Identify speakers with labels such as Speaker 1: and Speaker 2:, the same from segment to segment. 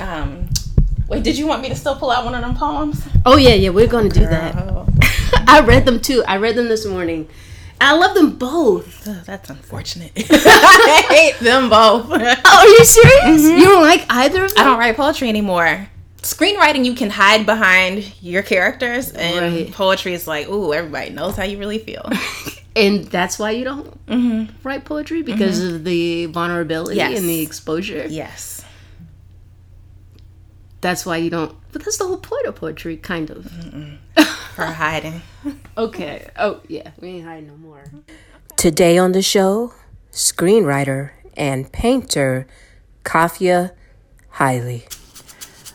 Speaker 1: Um, wait, did you want me to still pull out one of them poems?
Speaker 2: Oh yeah, yeah, we're gonna do that. I read them too. I read them this morning. I love them both.
Speaker 1: Ugh, that's unfortunate. I hate them both.
Speaker 2: Oh, are you serious? Mm-hmm. You don't like either of them?
Speaker 1: I don't write poetry anymore. Screenwriting, you can hide behind your characters, and
Speaker 2: Right.
Speaker 1: poetry is like, ooh, everybody knows how you really feel.
Speaker 2: And that's why you don't mm-hmm. write poetry mm-hmm. because of the vulnerability
Speaker 1: Yes.
Speaker 2: and the exposure.
Speaker 1: yes.
Speaker 2: That's why you don't. But that's the whole point of poetry, kind of.
Speaker 1: For hiding.
Speaker 2: Okay. Oh yeah, we ain't hiding no more.
Speaker 3: Today on the show, screenwriter and painter Kafia Haile.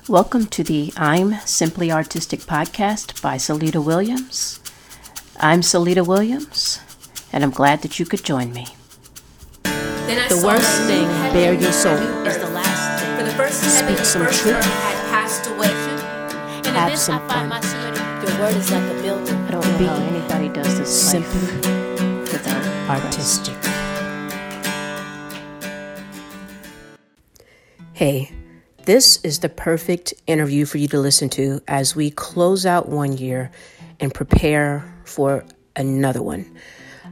Speaker 2: Welcome to the I'm Simply Artistic podcast by Celita Williams. I'm Celita Williams, and I'm glad that you could join me.
Speaker 4: The
Speaker 2: worst thing, bare your soul.
Speaker 4: is the last thing. For the first
Speaker 2: Speak some truth. Have
Speaker 4: this
Speaker 2: some fun.
Speaker 4: Your word is like a building.
Speaker 2: I don't know how anybody does this simply without artistic.
Speaker 3: Hey, this is the perfect interview for you to listen to as we close out one year and prepare for another one.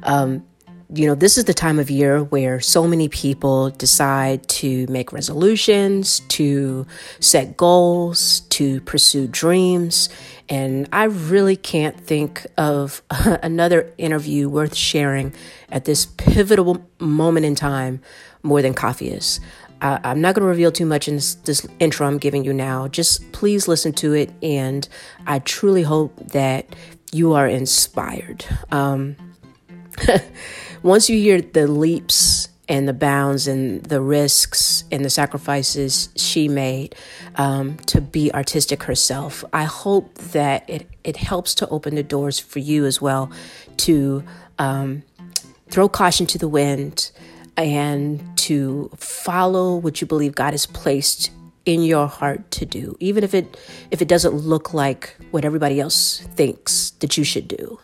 Speaker 3: Um, you know, this is the time of year where so many people decide to make resolutions, to set goals, to pursue dreams. And I really can't think of another interview worth sharing at this pivotal moment in time more than Kafia's. I, I'm not going to reveal too much in this, this intro I'm giving you now. Just please listen to it, and I truly hope that you are inspired. Um, once you hear the leaps and the bounds and the risks and the sacrifices she made um, to be artistic herself, I hope that it, it helps to open the doors for you as well to um, throw caution to the wind and to follow what you believe God has placed in your heart to do even if it if it doesn't look like what everybody else thinks that you should do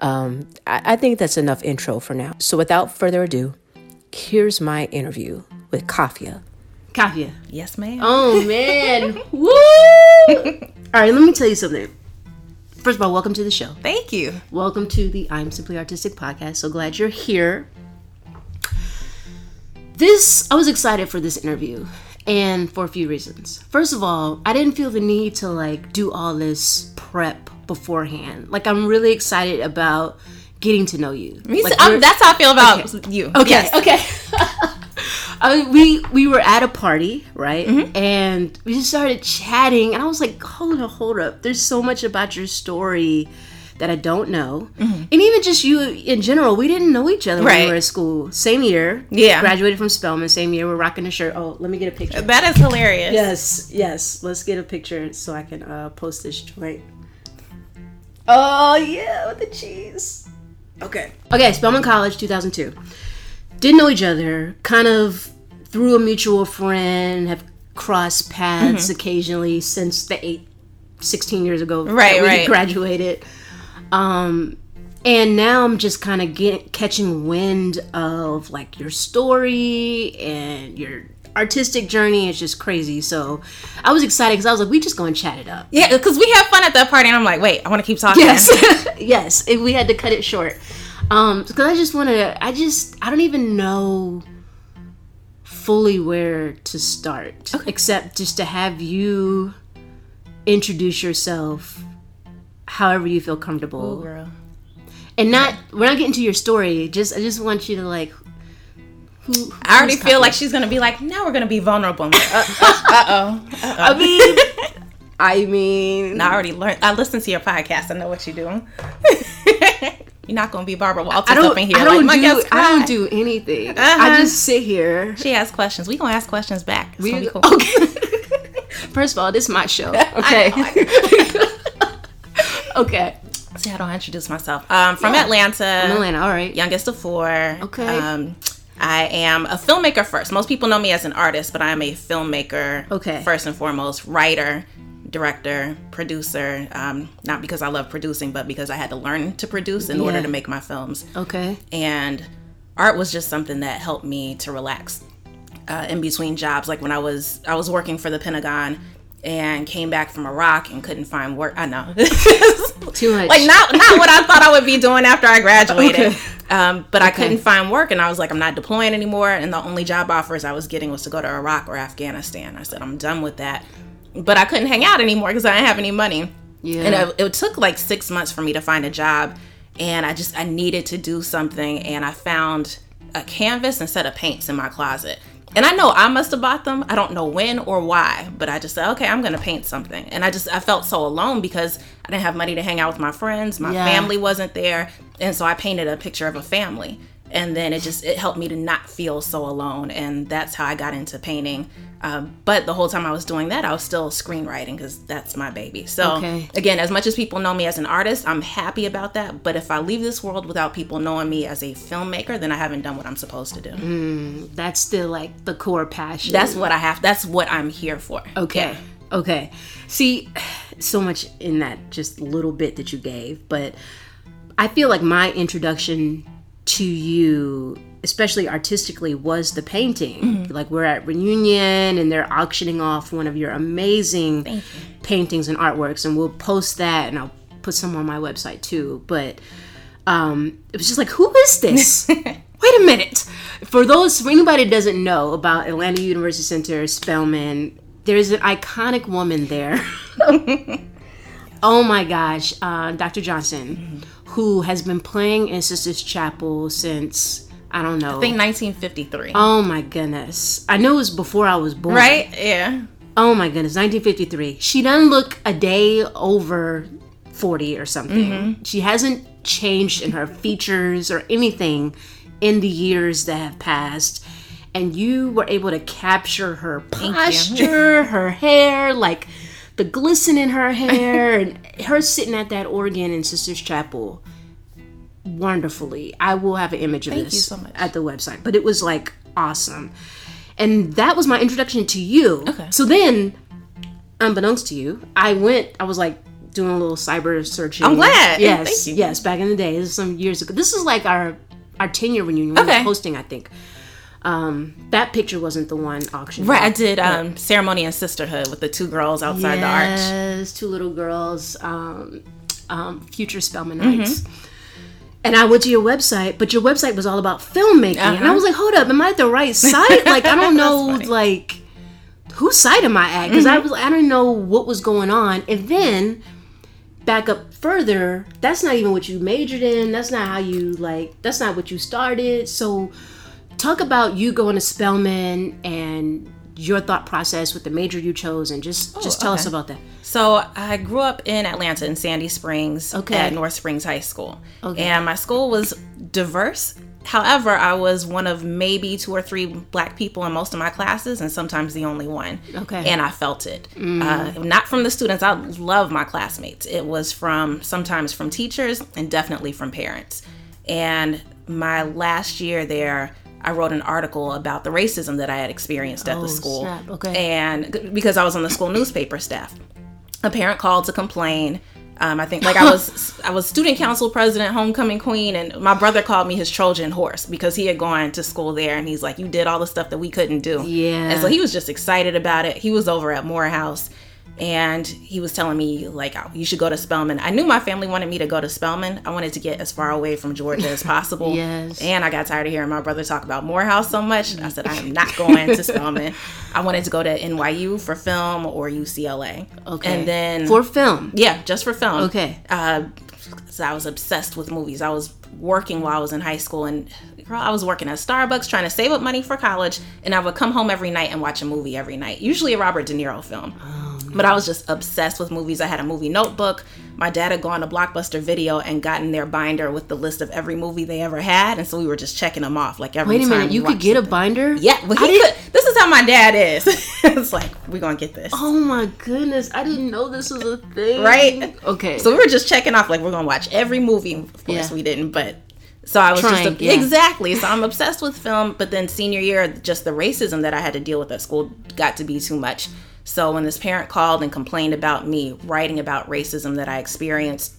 Speaker 3: um, I, I think that's enough intro for now so without further ado here's my interview with kafia
Speaker 2: Kafia.
Speaker 1: Yes, ma'am.
Speaker 2: Oh man. Woo! All right, let me tell you something. First of all, welcome to the show.
Speaker 1: Thank you.
Speaker 2: Welcome to the I'm Simply Artistic podcast. So glad you're here. This, I was excited for this interview and for a few reasons. First of all, I didn't feel the need to like do all this prep beforehand. Like, I'm really excited about getting to know you. Like.
Speaker 1: Um, that's how I feel about you.
Speaker 2: Okay.
Speaker 1: Yes.
Speaker 2: Okay. I, we we were at a party, right?
Speaker 1: Mm-hmm.
Speaker 2: And we just started chatting, and I was like, "Hold up, hold up! There's so much about your story that I don't know, and even just you in general. We didn't know each other when
Speaker 1: Mm-hmm.
Speaker 2: We were in school. Same year,
Speaker 1: Yeah.
Speaker 2: Graduated from Spelman. Same year. We're rocking a shirt. Oh, let me get a picture.
Speaker 1: That is hilarious.
Speaker 2: Yes, yes. Let's get a picture so I can uh, post this joint. Oh yeah, with the cheese. Okay. Okay, Spelman College, 2002. Didn't know each other. Kind of through a mutual friend. Have crossed paths occasionally since the eight, 16 years ago. that
Speaker 1: Right,
Speaker 2: we
Speaker 1: right.
Speaker 2: Graduated. Um, and now I'm just kind of get catching wind of like your story and your artistic journey. It's just crazy. So I was excited because I was like, we just go and chat it up.
Speaker 1: Yeah, because we have fun at that party, and I'm like, wait, I want to keep talking.
Speaker 2: Yes, yes. If we had to cut it short, um, because I just want to. I just I don't even know fully where to start, except just to have you introduce yourself, however you feel comfortable,
Speaker 1: girl.
Speaker 2: and not. We're not getting to your story. Just I just want you to like. Who,
Speaker 1: I already feel like she's gonna be like, now we're gonna be vulnerable. Like, uh oh.
Speaker 2: I mean, I mean,
Speaker 1: I already learned. I listened to your podcast. I know what you're doing. you're not gonna be Barbara Walters
Speaker 2: I don't.
Speaker 1: up in here.
Speaker 2: I don't
Speaker 1: like,
Speaker 2: do. I don't do anything.
Speaker 1: Uh-huh.
Speaker 2: I just sit here.
Speaker 1: She asks questions. We gonna ask questions back. It's
Speaker 2: We-
Speaker 1: cool.
Speaker 2: Okay. First of all, this is my show. Okay. Okay.
Speaker 1: See, how do I introduce myself? Um, from
Speaker 2: Yeah.
Speaker 1: Atlanta.
Speaker 2: Atlanta. All right.
Speaker 1: youngest of four.
Speaker 2: Okay.
Speaker 1: Um, I am a filmmaker first. Most people know me as an artist, but I am a filmmaker.
Speaker 2: Okay.
Speaker 1: First and foremost, writer, director, producer. Um, not because I love producing, but because I had to learn to produce in order to make my films.
Speaker 2: Okay.
Speaker 1: And art was just something that helped me to relax. uh, in between jobs. Like when I was I was working for the Pentagon and came back from Iraq and couldn't find work. I know.
Speaker 2: Too much.
Speaker 1: like not not what I thought I would be doing after I graduated. Um, but I couldn't find work, and I was like, I'm not deploying anymore. And the only job offers I was getting was to go to Iraq or Afghanistan. I said I'm done with that. But I couldn't hang out anymore because I didn't have any money.
Speaker 2: Yeah.
Speaker 1: And it, it took like six months for me to find a job, and I just I needed to do something, and I found a canvas and set of paints in my closet. And I know I must have bought them. I don't know when or why, but I just said, okay, I'm gonna paint something. And I just I felt so alone because I didn't have money to hang out with my friends. My
Speaker 2: Yeah.
Speaker 1: family wasn't there, and so I painted a picture of a family. And then it just it helped me to not feel so alone, and that's how I got into painting. Um, but the whole time I was doing that, I was still screenwriting because that's my baby. So
Speaker 2: Okay.
Speaker 1: again, as much as people know me as an artist, I'm happy about that. But if I leave this world without people knowing me as a filmmaker, then I haven't done what I'm supposed to do.
Speaker 2: That's still like the core passion.
Speaker 1: That's what I have. That's what I'm here for.
Speaker 2: Okay. Okay. See, so much in that just little bit that you gave, but I feel like my introduction to you, especially artistically, was the painting. Like we're at reunion and they're auctioning off one of your amazing paintings and artworks, and we'll post that and I'll put some on my website too. But um, it was just like, who is this? Wait a minute. For those, for anybody that doesn't know about Atlanta University Center, Spelman, there's an iconic woman there. oh my gosh, uh, Dr. Johnson, who has been playing in Sisters Chapel since, I don't know.
Speaker 1: I think 1953.
Speaker 2: Oh my goodness. I know it was before I was born.
Speaker 1: right? Yeah.
Speaker 2: Oh my goodness, 1953. She doesn't look a day over 40 or something. Mm-hmm. She hasn't changed in her features or anything in the years that have passed. And you were able to capture her posture, her hair, like the glisten in her hair, and her sitting at that organ in Sisters Chapel wonderfully. I will have an image of
Speaker 1: Thank
Speaker 2: this
Speaker 1: so
Speaker 2: at the website. But it was like awesome. And that was my introduction to you.
Speaker 1: Okay.
Speaker 2: So then, unbeknownst to you, I went, I was like doing a little cyber searching.
Speaker 1: I'm glad.
Speaker 2: Yes.
Speaker 1: Thank you.
Speaker 2: Yes, back in the day. This is some years ago. This is like our our 10 year reunion. We
Speaker 1: Okay.
Speaker 2: hosting, I think. Um, that picture wasn't the one auction.
Speaker 1: Right. I did um, ceremony and sisterhood with the two girls outside the arch.
Speaker 2: Yes, two little girls, um, um, future Spelmanites.
Speaker 1: Mm-hmm.
Speaker 2: And I went to your website, but your website was all about filmmaking, and I
Speaker 1: Uh-huh.
Speaker 2: was like, "Hold up, am I at the right site? Like, I don't know.
Speaker 1: Mm-hmm.
Speaker 2: like, whose site am I at? Because I was, I didn't know what was going on." And then back up further, that's not even what you majored in. That's not how you like. That's not what you started. So, talk about you going to Spelman and your thought process with the major you chose, and just just tell us
Speaker 1: Oh,
Speaker 2: about that.
Speaker 1: So I grew up in Atlanta in Sandy Springs
Speaker 2: Okay.
Speaker 1: at North Springs High School.
Speaker 2: Okay.
Speaker 1: And my school was diverse. However, I was one of maybe two or three black people in most of my classes, and sometimes the only one.
Speaker 2: Okay.
Speaker 1: And I felt it. Uh, not from the students. I love my classmates. It was from sometimes from teachers and definitely from parents. And my last year there, I wrote an article about the racism that I had experienced at
Speaker 2: Oh,
Speaker 1: the school.
Speaker 2: Okay.
Speaker 1: And because I was on the school newspaper staff a parent called to complain. Um, I think like I was I was student council president, homecoming queen, and my brother called me his Trojan horse because he had gone to school there, and he's like, "You did all the stuff that we couldn't do."
Speaker 2: Yeah.
Speaker 1: and so he was just excited about it. He was over at Morehouse, and he was telling me like, oh, "You should go to Spelman." I knew my family wanted me to go to Spelman. I wanted to get as far away from Georgia as possible.
Speaker 2: Yes.
Speaker 1: and I got tired of hearing my brother talk about Morehouse so much. I said, "I am not going to Spelman." I wanted to go to NYU for film or UCLA.
Speaker 2: Okay.
Speaker 1: and then
Speaker 2: for film.
Speaker 1: yeah, just for film.
Speaker 2: Okay.
Speaker 1: Uh, so I was obsessed with movies. I was working while I was in high school, and girl, I was working at Starbucks trying to save up money for college, and I would come home every night and watch a movie every night, usually a Robert De Niro film. But I was just obsessed with movies. I had a movie notebook. My dad had gone to Blockbuster Video and gotten their binder with the list of every movie they ever had, and so we were just checking them off like every
Speaker 2: Wait a
Speaker 1: time.
Speaker 2: minute, you could get a binder?
Speaker 1: Yeah, well, he could. This is how my dad is. it's like we're gonna get this.
Speaker 2: Oh my goodness, I didn't know this was a thing.
Speaker 1: Right?
Speaker 2: Okay.
Speaker 1: So we were just checking off, like we're gonna watch every movie. Of course,
Speaker 2: Yeah.
Speaker 1: we didn't, but so I was
Speaker 2: Trying,
Speaker 1: just a,
Speaker 2: yeah.
Speaker 1: exactly. So I'm obsessed with film, but then senior year, just the racism that I had to deal with at school got to be too much. So when this parent called and complained about me writing about racism that I experienced,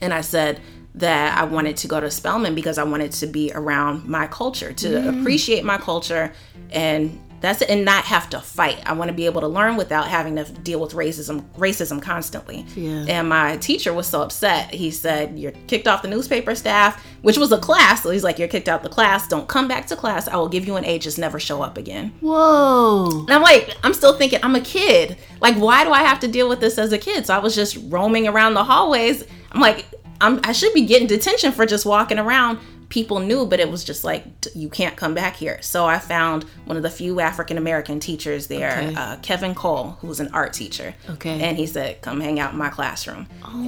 Speaker 1: and I said that I wanted to go to Spelman because I wanted to be around my culture, to
Speaker 2: Mm.
Speaker 1: appreciate my culture and that's it and not have to fight i want to be able to learn without having to deal with racism racism constantly
Speaker 2: Yeah.
Speaker 1: and my teacher was so upset he said you're kicked off the newspaper staff which was a class so he's like you're kicked out the class don't come back to class i will give you an a just never show up again
Speaker 2: Whoa.
Speaker 1: and I'm like, I'm still thinking, I'm a kid. Like, why do I have to deal with this as a kid? So I was just roaming around the hallways. I'm like, I'm, I should be getting detention for just walking around. People knew, but it was just like, you can't come back here. So I found one of the few African American teachers there,
Speaker 2: Okay.
Speaker 1: uh, Kevin Cole, who was an art teacher.
Speaker 2: Okay.
Speaker 1: And he said, come hang out in my classroom,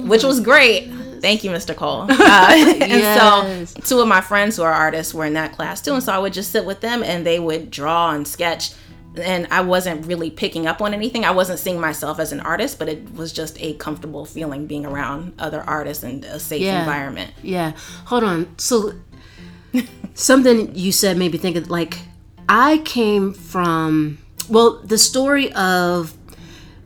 Speaker 1: which was great. Thank you, Mr. Cole. Uh, and so two of my friends who are artists were in that class too and so i would just sit with them and they would draw and sketch and i wasn't really picking up on anything i wasn't seeing myself as an artist but it was just a comfortable feeling being around other artists and a safe
Speaker 2: Yeah.
Speaker 1: environment
Speaker 2: Yeah. Hold on. So something you said made me think of like I came from well, the story of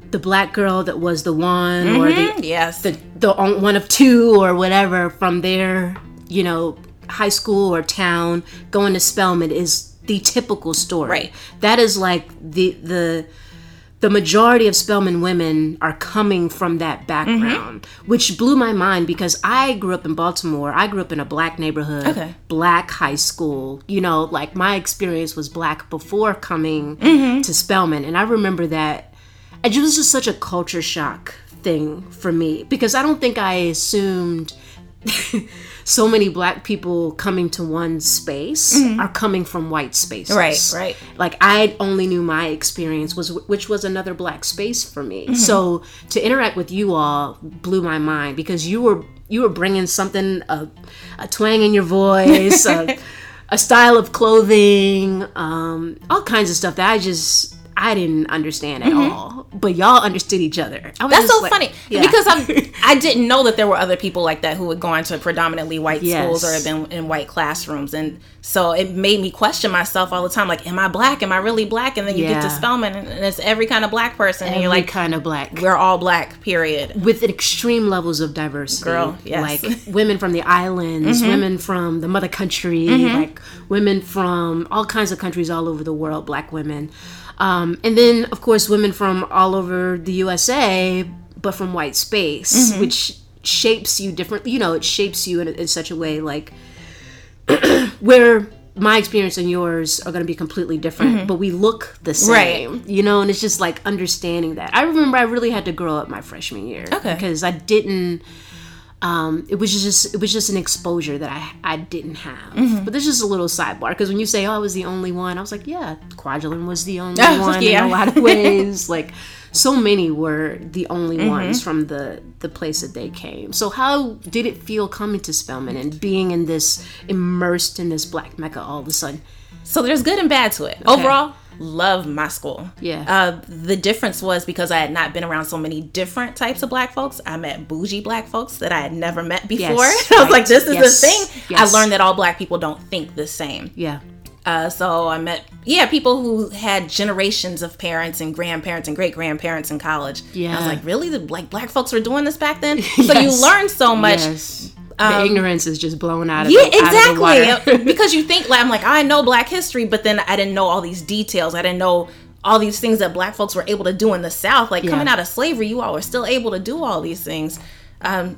Speaker 2: the black girl that was the one or the mm-hmm,
Speaker 1: yes
Speaker 2: the the one of two or whatever from their you know high school or town going to Spelman is the typical story.
Speaker 1: Right.
Speaker 2: That is like the the the majority of Spelman women are coming from that background, which blew my mind because I grew up in Baltimore. I grew up in a black neighborhood,
Speaker 1: Okay.
Speaker 2: black high school. You know, like my experience was black before coming
Speaker 1: Mm-hmm.
Speaker 2: to Spelman, and I remember that it was just such a culture shock thing for me because I don't think I assumed so many black people coming to one space are coming from white spaces.
Speaker 1: Mm-hmm. Right, right.
Speaker 2: Like I only knew my experience was which was another black space for me.
Speaker 1: Mm-hmm.
Speaker 2: So to interact with you all blew my mind because you were you were bringing something a, a twang in your voice, a, a style of clothing, um, all kinds of stuff that I just I didn't understand at all. But y'all understood each other.
Speaker 1: Mm-hmm. That's so
Speaker 2: like-
Speaker 1: funny
Speaker 2: Yeah.
Speaker 1: because I'm, I didn't know that there were other people like that who had gone to predominantly white
Speaker 2: Yes.
Speaker 1: schools or had been in white classrooms, and so it made me question myself all the time. Like, am I black? Am I really black? And then you get to
Speaker 2: Yeah.
Speaker 1: Spelman, and it's every kind of black person, and you're like,
Speaker 2: kind of black.
Speaker 1: we're all black. Period.
Speaker 2: with extreme levels of diversity.
Speaker 1: Girl, yes.
Speaker 2: Like women from the islands, women from the mother country, like women from all kinds of countries all over the world, black women. Um, and then, of course, women from all over the USA, but from white space, which shapes you differently. You know, it shapes you in, in such a way like where my experience and yours are going to be completely different, but we look the same,
Speaker 1: Right.
Speaker 2: you know, and it's just like understanding that. I remember I really had to grow up my freshman year
Speaker 1: Okay.
Speaker 2: because I didn't. Um, it was just it was just an exposure that I I didn't have.
Speaker 1: Mm-hmm.
Speaker 2: But this is a little sidebar because when you say oh I was the only one, I was like yeah, Kwajalein was the only
Speaker 1: Oh,
Speaker 2: one
Speaker 1: yeah.
Speaker 2: in a lot of ways. like so many were the only
Speaker 1: Mm-hmm.
Speaker 2: ones from the the place that they came. So how did it feel coming to Spelman and being in this immersed in this black mecca all of a sudden?
Speaker 1: So there's good and bad to it. Overall, love my school.
Speaker 2: Yeah.
Speaker 1: Uh, the difference was because I had not been around so many different types of black folks. I met bougie black folks that I had never met before.
Speaker 2: Yes,
Speaker 1: I was
Speaker 2: right.
Speaker 1: like, this is
Speaker 2: Yes,
Speaker 1: the thing.
Speaker 2: yes.
Speaker 1: I learned that all black people don't think the same.
Speaker 2: Yeah.
Speaker 1: Uh, so I met, yeah, people who had generations of parents and grandparents and great grandparents in college.
Speaker 2: Yeah.
Speaker 1: I was like, really? The, like black folks were doing this back then? So you learn so much.
Speaker 2: Yes. the ignorance is just blown out of
Speaker 1: Um, Yeah,
Speaker 2: the, out of
Speaker 1: exactly. because you think like I'm like I know Black history, but then I didn't know all these details. I didn't know all these things that Black folks were able to do in the South. Like coming out of slavery, you all were still able to do all these things. Um,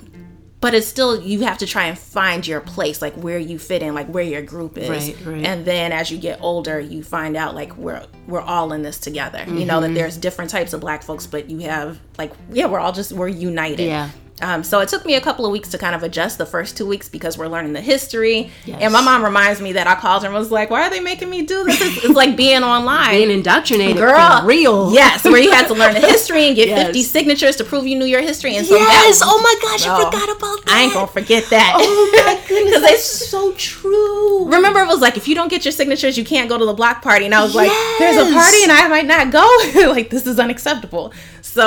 Speaker 1: but it's still you have to try and find your place, like where you fit in, like where your group is.
Speaker 2: Right, right.
Speaker 1: And then as you get older, you find out like we're we're all in this together. You know
Speaker 2: Mm-hmm.
Speaker 1: that there's different types of Black folks, but you have like yeah, we're all just we're united.
Speaker 2: Yeah.
Speaker 1: Um, so it took me a couple of weeks to kind of adjust the first two weeks because we're learning the history.
Speaker 2: Yes.
Speaker 1: And my mom reminds me that I called her and was like, "Why are they making me do this? It's, it's like being online."
Speaker 2: Being indoctrinated
Speaker 1: Girl,
Speaker 2: for real.
Speaker 1: Yes, where you had to learn the history and get
Speaker 2: Yes.
Speaker 1: 50 signatures to prove you knew your history. And so
Speaker 2: Yes.
Speaker 1: was-
Speaker 2: Oh my gosh, I
Speaker 1: Oh,
Speaker 2: forgot about that.
Speaker 1: I ain't gonna forget that.
Speaker 2: Oh my goodness, that's so true.
Speaker 1: Remember, it was like if you don't get your signatures, you can't go to the block party. And I was like, "There's a party, and I might not go. like this is unacceptable." So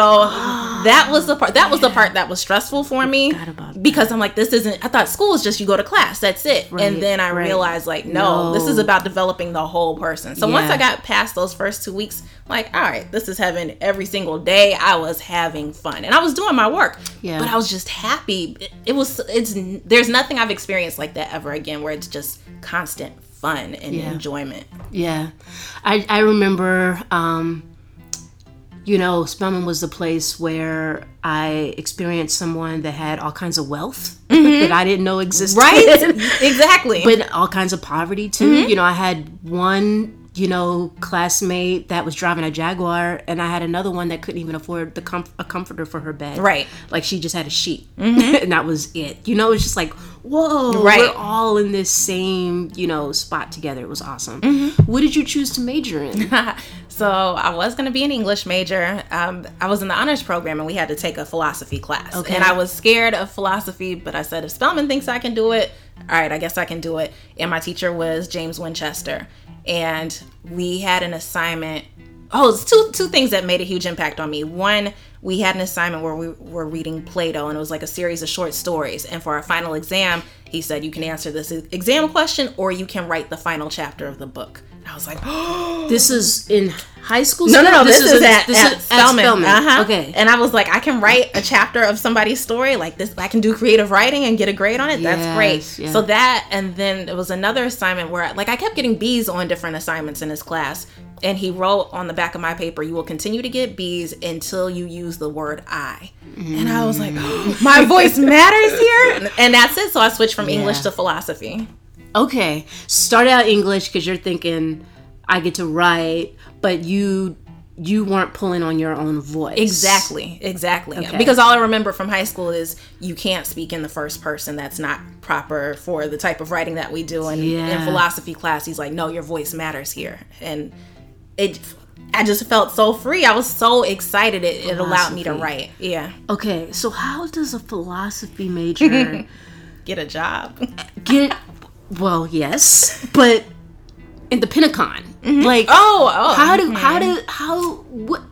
Speaker 1: that was the part. That was the part that was stressful for me
Speaker 2: Forgot about that.
Speaker 1: because I'm like, "This isn't." I thought school is just you go to class, that's it.
Speaker 2: Right,
Speaker 1: and then I
Speaker 2: right.
Speaker 1: realized, like, no,
Speaker 2: No.
Speaker 1: this is about developing the whole person. So once I got past those first two weeks, like, all right, this is heaven. Every single day, I was having fun, and I was doing my work.
Speaker 2: Yeah.
Speaker 1: But I was just happy. It, it was. It's. There's nothing I've experienced like that ever again, where it's just constant fun and
Speaker 2: Yeah.
Speaker 1: enjoyment.
Speaker 2: Yeah, I I remember. Um, you know, Spelman was the place where I experienced someone that had all kinds of wealth mm-hmm. that I didn't know existed. Right?
Speaker 1: exactly.
Speaker 2: but all kinds of poverty too. Mm-hmm. You know, I had one, you know, classmate that was driving a Jaguar, and I had another one that couldn't even afford the comf- a comforter for her bed.
Speaker 1: Right.
Speaker 2: like she just had a sheet, mm-hmm. and that was it. You know, it's just like, whoa,
Speaker 1: Right.
Speaker 2: we're all in this same, you know, spot together. It was awesome. What did you choose to major in?
Speaker 1: So I was going to be an English major. Um, I was in the honors program and we had to take a philosophy class.
Speaker 2: Okay.
Speaker 1: And I was scared of philosophy, but I said, if Spelman thinks I can do it, all right, I guess I can do it. And my teacher was James Winchester. And we had an assignment. Oh, it's two two things that made a huge impact on me. One, we had an assignment where we were reading Plato, and it was like a series of short stories. And for our final exam, he said, "You can answer this exam question, or you can write the final chapter of the book." And I was like,
Speaker 2: This is in high school.
Speaker 1: No, no, no. This, is,
Speaker 2: in-
Speaker 1: at,
Speaker 2: this
Speaker 1: at
Speaker 2: is
Speaker 1: Spelman. Uh-huh.
Speaker 2: Okay.
Speaker 1: And I was like, I can write a chapter of somebody's story like this. I can do creative writing and get a grade on it. That's great.
Speaker 2: yeah.
Speaker 1: So that, and then it was another assignment where, like, I kept getting B's on different assignments in his class. And he wrote on the back of my paper, "You will continue to get B's until you use the word I." And I was like, "My voice matters here," and, and that's it. So I switched from English to philosophy.
Speaker 2: Okay start out english because you're thinking i get to write but you you weren't pulling on your own voice
Speaker 1: Exactly, exactly.
Speaker 2: Okay.
Speaker 1: Because all I remember from high school is you can't speak in the first person. That's not proper for the type of writing that we do. And
Speaker 2: Yeah.
Speaker 1: in philosophy class, he's like, "No, your voice matters here." And it, I just felt so free. I was so excited. It, it allowed me to write. Yeah,
Speaker 2: okay so how does a philosophy major
Speaker 1: get a job.
Speaker 2: get well yes but in the pentagon like
Speaker 1: Oh, oh.
Speaker 2: how do how do how what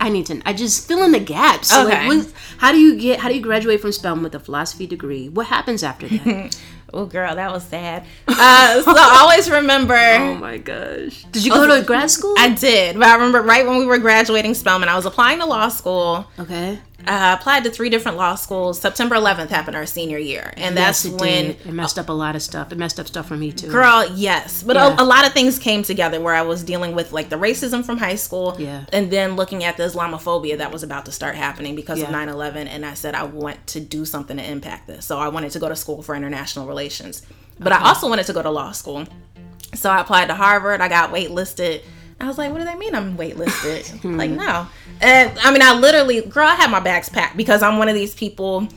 Speaker 2: I need to. I just fill in the gaps. So,
Speaker 1: Okay.
Speaker 2: Like, what, how do you get? How do you graduate from Spelman with a philosophy degree? What happens after that?
Speaker 1: Oh, girl, that was sad. Uh, so always remember.
Speaker 2: oh my gosh! Did you go to grad school?
Speaker 1: I did, but I remember right when we were graduating Spelman, I was applying to law school.
Speaker 2: okay.
Speaker 1: I applied to three different law schools. September 11th happened our senior year, and that's
Speaker 2: it
Speaker 1: when,
Speaker 2: did. it messed up a lot of stuff. It messed up stuff for me too.
Speaker 1: girl, yes, but
Speaker 2: Yeah.
Speaker 1: a, a lot of things came together where I was dealing with like the racism from high school,
Speaker 2: Yeah.
Speaker 1: and then looking at the Islamophobia that was about to start happening because of 9/11, and I said I want to do something to impact this. So I wanted to go to school for international relations, but I also wanted to go to law school. So I applied to Harvard. I got waitlisted. I was like, what do they mean I'm waitlisted? Hmm. like, no. And I mean, I literally, girl, I had my bags packed because I'm one of these people.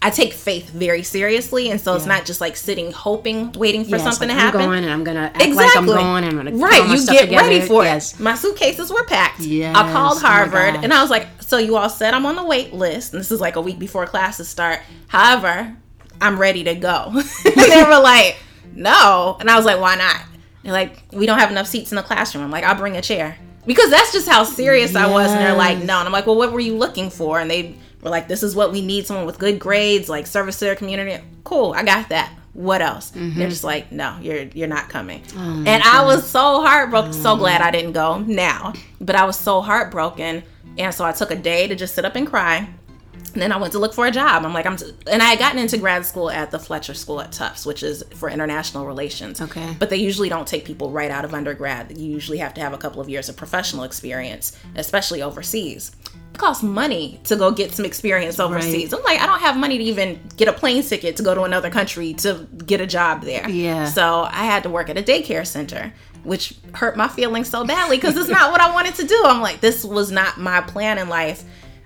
Speaker 1: I take faith very seriously, and so it's not just like sitting, hoping, waiting for
Speaker 2: Yes,
Speaker 1: something
Speaker 2: like,
Speaker 1: to happen.
Speaker 2: I'm going and I'm gonna act like I'm going and I'm gonna
Speaker 1: right. You get
Speaker 2: together.
Speaker 1: ready for
Speaker 2: yes.
Speaker 1: it. My suitcases were packed.
Speaker 2: Yes,
Speaker 1: I called
Speaker 2: oh
Speaker 1: Harvard
Speaker 2: gosh.
Speaker 1: and I was like, "So you all said I'm on the wait list, and this is like a week before classes start. However, I'm ready to go." and they were like, "No," and I was like, "Why not?" They're like, "We don't have enough seats in the classroom." I'm like, "I'll bring a chair." Because that's just how serious I was, and they're like, "No," and I'm like, "Well, what were you looking for?" And they were like, "This is what we need: someone with good grades, like service to their community." Cool, I got that. What else? They're mm-hmm. just like, "No, you're you're not coming." Oh and I was so heartbroken. So oh. glad I didn't go now, but I was so heartbroken, and so I took a day to just sit up and cry. And then I went to look for a job. I'm like, I'm, and I had gotten into grad school at the Fletcher School at Tufts, which is for international relations.
Speaker 2: Okay.
Speaker 1: But they usually don't take people right out of undergrad. You usually have to have a couple of years of professional experience, especially overseas. It costs money to go get some experience overseas. Right. I'm like, I don't have money to even get a plane ticket to go to another country to get a job there.
Speaker 2: Yeah.
Speaker 1: So I had to work at a daycare center, which hurt my feelings so badly because it's not what I wanted to do. I'm like, this was not my plan in life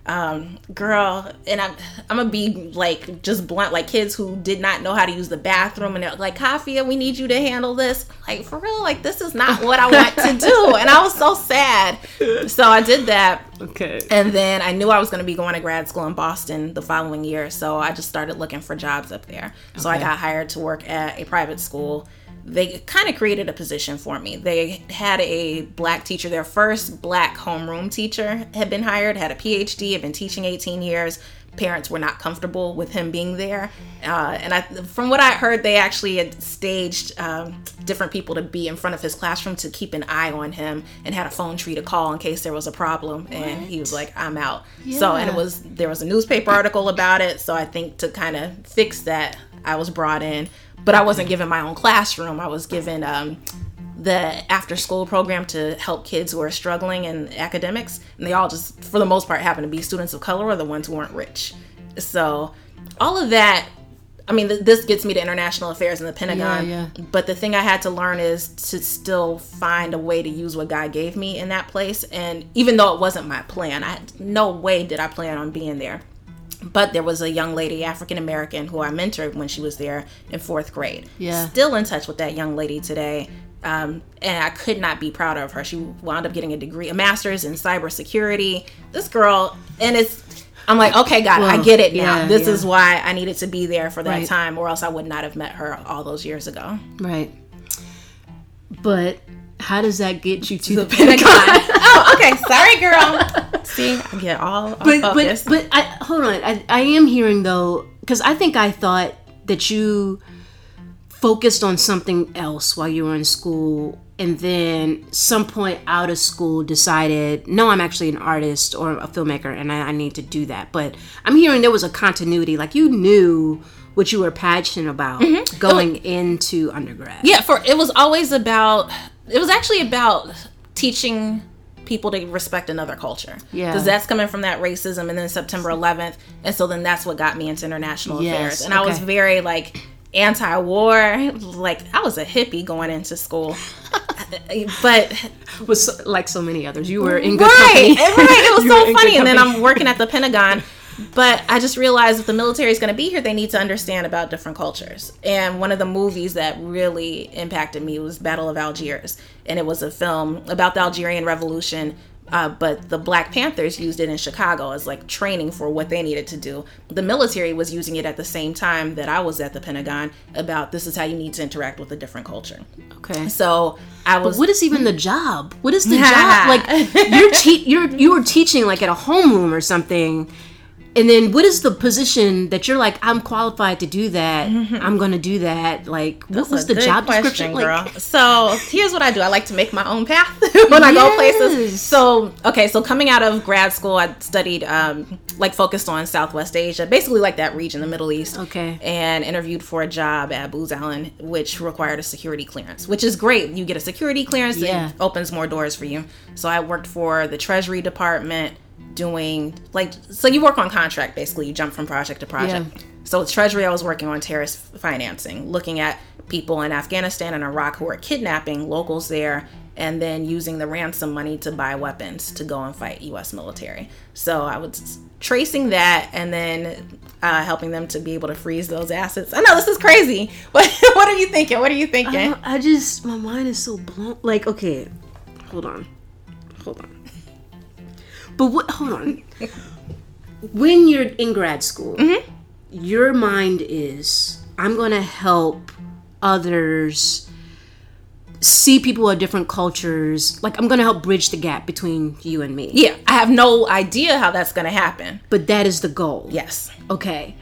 Speaker 1: um girl and i'm i'm gonna be like just blunt like kids who did not know how to use the bathroom and they're like kafia we need you to handle this like for real like this is not what i want to do and i was so sad so i did that
Speaker 2: Okay.
Speaker 1: and then I knew I was going to be going to grad school in Boston the following year. So I just started looking for jobs up there. So I got hired to work at a private school. They kind of created a position for me. They had a black teacher, their first black homeroom teacher had been hired, had a PhD, had been teaching 18 years. Parents were not comfortable with him being there. Uh, and I, from what I heard, they actually had staged um, different people to be in front of his classroom to keep an eye on him and had a phone tree to call in case there was a problem. And he was like, I'm out. So, and it was there was a newspaper article about it so i think to kind of fix that i was brought in but I wasn't given my own classroom. I was given um, the after school program to help kids who are struggling in academics, and they all just, for the most part, happen to be students of color or the ones who weren't rich. So, all of that. I mean, th- this gets me to international affairs in the Pentagon.
Speaker 2: Yeah,
Speaker 1: But the thing I had to learn is to still find a way to use what God gave me in that place. And even though it wasn't my plan, I had no way did I plan on being there. But there was a young lady, African American, who I mentored when she was there in fourth grade.
Speaker 2: Yeah.
Speaker 1: Still in touch with that young lady today. Um, and I could not be prouder of her. She wound up getting a degree, a master's in cybersecurity. This girl, and it's, I'm like, okay, God, I get it now.
Speaker 2: yeah,
Speaker 1: this
Speaker 2: yeah.
Speaker 1: is why I needed to be there for that
Speaker 2: Right.
Speaker 1: time, or else I would not have met her all those years ago.
Speaker 2: Right. But how does that get you to the,
Speaker 1: Pentagon. oh, okay. Sorry, girl. See, I get all
Speaker 2: but but but I hold on. I, I am hearing though because I think I thought that you focused on something else while you were in school, and then some point out of school decided, no, I'm actually an artist or a filmmaker, and I, I need to do that. But I'm hearing there was a continuity, like you knew what you were passionate about mm-hmm. going into undergrad.
Speaker 1: yeah, for it was always about. It was actually about teaching people to respect another culture.
Speaker 2: Yeah.
Speaker 1: because that's coming from that racism, and then September 11th, and so then that's what got me into international
Speaker 2: Yes,
Speaker 1: affairs, and I was very like anti-war like i was a hippie going into school but
Speaker 2: was so- like so many others. You were in good
Speaker 1: right,
Speaker 2: company.
Speaker 1: right. It was so funny. And then. I'm working at the Pentagon, but I just realized if the military is going to be here, they need to understand about different cultures. And one of the movies that really impacted me was Battle of Algiers, and it was a film about the Algerian Revolution. Uh, but the Black Panthers used it in Chicago as like training for what they needed to do. The military was using it at the same time that I was at the Pentagon about this is how you need to interact with a different culture.
Speaker 2: okay.
Speaker 1: So I was
Speaker 2: What is even the job? What is the job? Like you're te- you're you were teaching like at a homeroom or something, and then what is the position that you're like I'm qualified to do that? I'm gonna do that. Like what was the job
Speaker 1: question,
Speaker 2: description? Like
Speaker 1: so here's what I do. I like to make my own path when I go places. So okay, so coming out of grad school, I studied um, like focused on Southwest Asia, basically like that region, the Middle East.
Speaker 2: Okay.
Speaker 1: And interviewed for a job at Booz Allen, which required a security clearance, which is great. You get a security clearance,
Speaker 2: Yeah.
Speaker 1: it opens more doors for you. So I worked for the Treasury Department doing like so you work on contract basically you jump from project to project
Speaker 2: Yeah.
Speaker 1: so with treasury i was working on terrorist financing looking at people in afghanistan and iraq who are kidnapping locals there and then using the ransom money to buy weapons to go and fight us military so i was tracing that and then uh, helping them to be able to freeze those assets i know this is crazy what, what are you thinking what are you thinking
Speaker 2: I, I just my mind is so blown. Like okay, hold on, hold on. But what? Hold on. when you're in grad school, mm-hmm. your mind is I'm going to help others see people of different cultures. Like I'm going to help bridge the gap between you and me.
Speaker 1: yeah i have no idea how that's going to happen
Speaker 2: But that is the goal.
Speaker 1: yes
Speaker 2: Okay.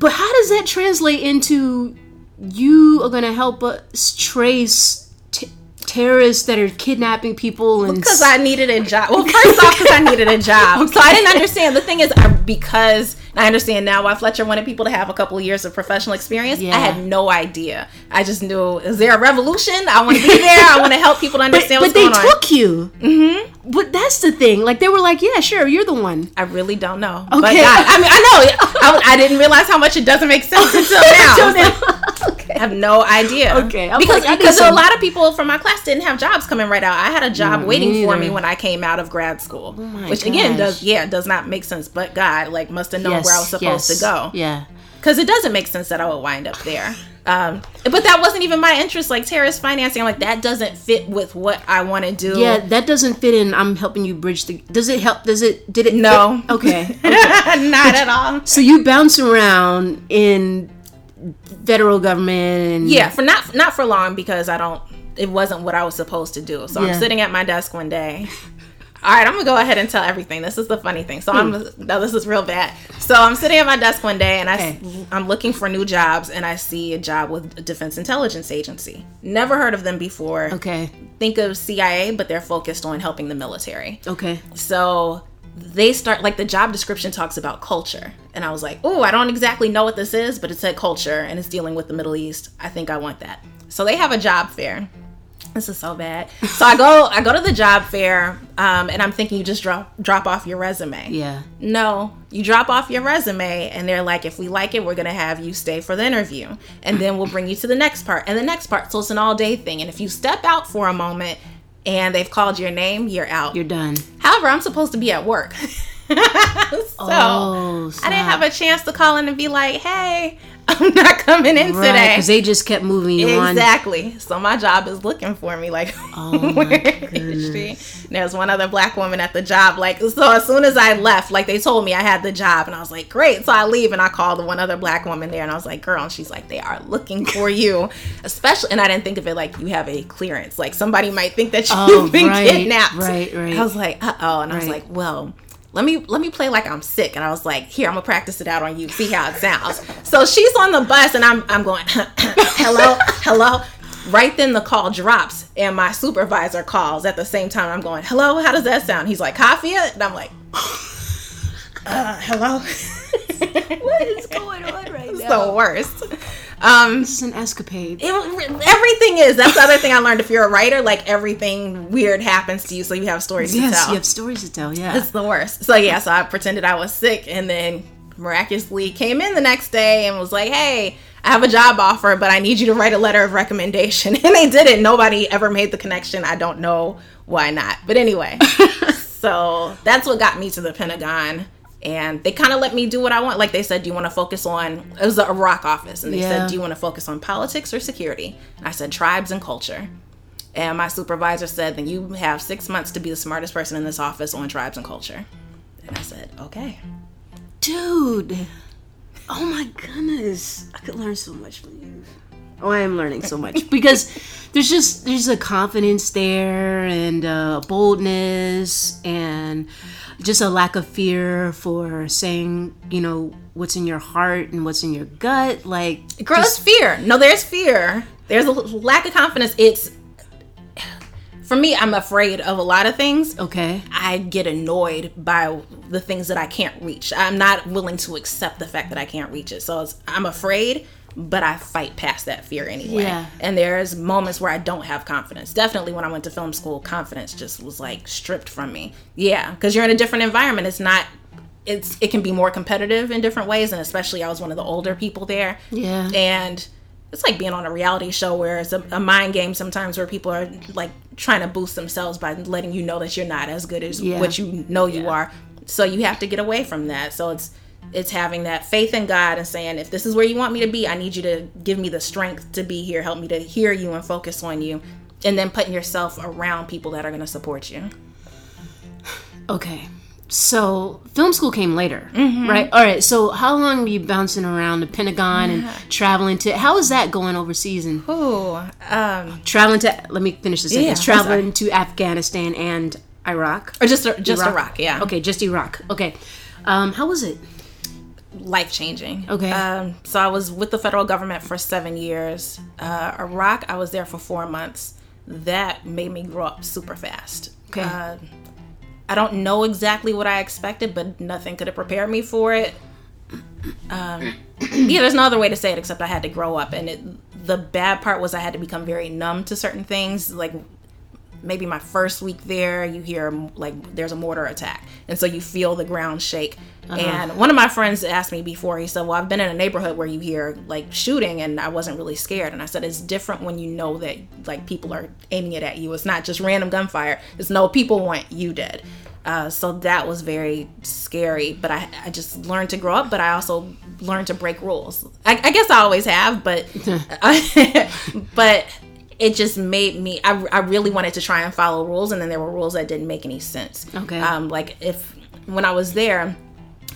Speaker 2: But how does that translate into you are going to help us trace t- terrorists that are kidnapping people and
Speaker 1: because I needed a job. Well, first off, because I needed a job. So I didn't understand. The thing is, I, because I understand now why Fletcher wanted people to have a couple of years of professional experience.
Speaker 2: Yeah.
Speaker 1: I had no idea. I just knew, is there a revolution? I want to be there. I want to help people to understand
Speaker 2: but
Speaker 1: what's
Speaker 2: they
Speaker 1: going on.
Speaker 2: took you. Mm-hmm. But that's the thing. Like they were like, yeah, sure, you're the one.
Speaker 1: I really don't know. But
Speaker 2: Okay.
Speaker 1: God, I mean, I know. I, I didn't realize how much it doesn't make sense until now.
Speaker 2: okay.
Speaker 1: I have no idea.
Speaker 2: Okay, I'm
Speaker 1: because
Speaker 2: like,
Speaker 1: because a lot of people from my class didn't have jobs coming right out. I had a job waiting for me when I came out of grad school,
Speaker 2: my
Speaker 1: which again does yeah does not make sense. But God like must have known where I was supposed to go
Speaker 2: Yeah.
Speaker 1: because it doesn't make sense that I would wind up there. Um, but that wasn't even my interest. Like terrorist financing, I'm like that doesn't fit with what I want to do.
Speaker 2: Yeah, that doesn't fit in. I'm helping you bridge the. Does it help? Does it? Did it?
Speaker 1: No.
Speaker 2: fit? Okay.
Speaker 1: not at all.
Speaker 2: so you bounce around in federal government and
Speaker 1: Yeah, for not not for long because I don't. It wasn't what I was supposed to do. So
Speaker 2: Yeah.
Speaker 1: I'm sitting at my desk one day. All right, I'm gonna go ahead and tell everything. This is the funny thing. So I'm hmm. no, this is real bad. So I'm sitting at my desk one day and I
Speaker 2: Okay.
Speaker 1: I'm looking for new jobs and I see a job with a Defense Intelligence Agency. Never heard of them before.
Speaker 2: Okay.
Speaker 1: Think of CIA, but they're focused on helping the military.
Speaker 2: Okay.
Speaker 1: So they start like the job description talks about culture. And i was like oh i don't exactly know what this is but it said culture and it's dealing with the middle east. I think i want that. So they have a job fair. This is so bad. So i go i go to the job fair um, and i'm thinking you just drop drop off your resume.
Speaker 2: Yeah.
Speaker 1: no you drop off your resume and they're like if we like it we're to have you stay for the interview and then we'll bring you to the next part and the next part so it's an all day thing. And if you step out for a moment and they've called your name you're out
Speaker 2: You're done.
Speaker 1: However, I'm supposed to be at work. so
Speaker 2: Oh,
Speaker 1: I didn't have a chance to call in and be like, hey, I'm not coming in
Speaker 2: Right,
Speaker 1: today.
Speaker 2: because they just kept moving you on.
Speaker 1: Exactly. So my job is looking for me. Like,
Speaker 2: Oh
Speaker 1: where is she? There's one other black woman at the job. Like, so as soon as I left, like they told me I had the job, and I was like, great. So I leave and I called the one other black woman there, and I was like, girl, and she's like, they are looking for you, especially. And I didn't think of it like you have a clearance. Like somebody might think that you've
Speaker 2: Oh,
Speaker 1: been
Speaker 2: right,
Speaker 1: kidnapped.
Speaker 2: right, right.
Speaker 1: I was like, uh oh, and I was like, well let me let me play like I'm sick. And I was like, here, I'm gonna practice it out on you, see how it sounds. So she's on the bus and I'm I'm going, hello, hello. Right then the call drops and my supervisor calls at the same time. I'm going, hello, how does that sound? He's like, Kafia? And I'm like, uh, hello.
Speaker 2: What is going on right now?
Speaker 1: it's the worst. Um,
Speaker 2: This is an escapade.
Speaker 1: it, everything is. That's the other thing I learned. If you're a writer, like everything weird happens to you, so you have stories to
Speaker 2: yes,
Speaker 1: tell.
Speaker 2: you have stories to tell. Yeah.
Speaker 1: It's the worst. So yeah, so I pretended I was sick and then miraculously came in the next day and was like, "Hey, I have a job offer, but I need you to write a letter of recommendation." And they did it. Nobody ever made the connection. I don't know why not. But anyway, so that's what got me to the Pentagon. And they kind of let me do what I want. Like they said, do you want to focus on? It was the Iraq office, and they
Speaker 2: Yeah.
Speaker 1: said, do you want to focus on politics or security? And I said tribes and culture. And my supervisor said, then you have six months to be the smartest person in this office on tribes and culture. And I said, okay.
Speaker 2: Dude. Oh my goodness. I could learn so much from you. Oh, I am learning so much because there's just there's a confidence there and uh, boldness and just a lack of fear for saying you know what's in your heart and what's in your gut. Like
Speaker 1: Girl, it's fear. No, there's fear. There's a lack of confidence. It's, for me, I'm afraid of a lot of things.
Speaker 2: okay,
Speaker 1: I get annoyed by the things that I can't reach. I'm not willing to accept the fact that I can't reach it. So I'm afraid, but I fight past that fear anyway.
Speaker 2: Yeah.
Speaker 1: And there's moments where I don't have confidence. Definitely when I went to film school, confidence just was like stripped from me. Yeah, because you're in a different environment. It's not. It's it can be more competitive in different ways, and especially I was one of the older people there.
Speaker 2: Yeah.
Speaker 1: And it's like being on a reality show where it's a, a mind game sometimes where people are like trying to boost themselves by letting you know that you're not as good as
Speaker 2: Yeah.
Speaker 1: what you know you are. So you have to get away from that. So it's it's having that faith in God and saying, if this is where you want me to be, I need you to give me the strength to be here, help me to hear you and focus on you, and then putting yourself around people that are going to support you.
Speaker 2: okay. So film school came later,
Speaker 1: Mm-hmm.
Speaker 2: right? All right. So how long were you bouncing around the Pentagon and traveling to? How was that going overseas and
Speaker 1: Ooh, um,
Speaker 2: traveling to? Let me finish this.
Speaker 1: Yeah,
Speaker 2: traveling to Afghanistan and Iraq.
Speaker 1: or just just Iraq, yeah.
Speaker 2: Okay, just Iraq. Okay. Um, how was it?
Speaker 1: Life changing.
Speaker 2: Okay.
Speaker 1: Um, so I was with the federal government for seven years. Uh, Iraq, I was there for four months. That made me grow up super fast.
Speaker 2: Okay.
Speaker 1: Uh, I don't know exactly what I expected, but nothing could have prepared me for it. Um, yeah, there's no other way to say it except I had to grow up, and it, the bad part was I had to become very numb to certain things. Like maybe my first week there, you hear like there's a mortar attack, and so you feel the ground shake. And one of my friends asked me before. He said, "Well, I've been in a neighborhood where you hear like shooting, and I wasn't really scared." And I said, "It's different when you know that like people are aiming it at you. It's not just random gunfire. It's no people want you dead." Uh, so that was very scary, but I, I just learned to grow up. But I also learned to break rules. I, I guess I always have, but but it just made me I, I really wanted to try and follow rules and then there were rules that didn't make any sense.
Speaker 2: Okay.
Speaker 1: um like if when i was there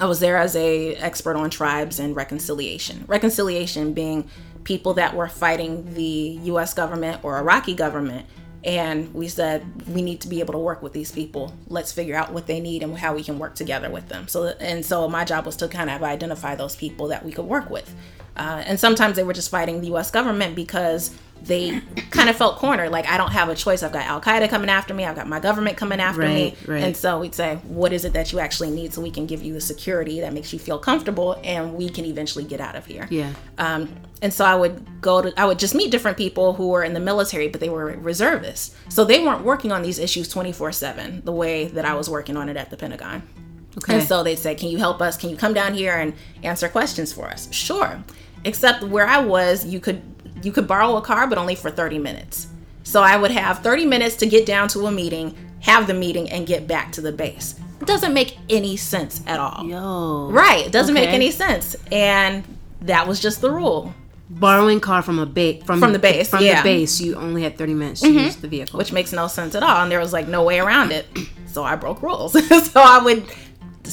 Speaker 1: i was there as a expert on tribes and reconciliation. Reconciliation being people that were fighting the us government or iraqi government and we said we need to be able to work with these people. Let's figure out what they need and how we can work together with them. So and so my job was to kind of identify those people that we could work with uh, and sometimes they were just fighting the U.S. government because they kind of felt cornered. Like I don't have a choice. I've got Al Qaeda coming after me. I've got my government coming after me.
Speaker 2: Right, right.
Speaker 1: And so we'd say, what is it that you actually need so we can give you the security that makes you feel comfortable and we can eventually get out of here.
Speaker 2: Yeah.
Speaker 1: Um, and so I would go to, I would just meet different people who were in the military, but they were reservists. So they weren't working on these issues 24 7 the way that I was working on it at the Pentagon.
Speaker 2: Okay.
Speaker 1: And so they'd say, Can you help us? Can you come down here and answer questions for us? Sure. Except where I was, you could you could borrow a car, but only for 30 minutes. So I would have 30 minutes to get down to a meeting, have the meeting, and get back to the base. It doesn't make any sense at all.
Speaker 2: Yo.
Speaker 1: Right. It doesn't make any sense. And that was just the rule.
Speaker 2: Borrowing car from a base from,
Speaker 1: From the base,
Speaker 2: From
Speaker 1: yeah. Mm-hmm.
Speaker 2: the base, you only had 30 minutes to use the vehicle.
Speaker 1: which makes no sense at all. And there was like no way around it. So I broke rules. so I would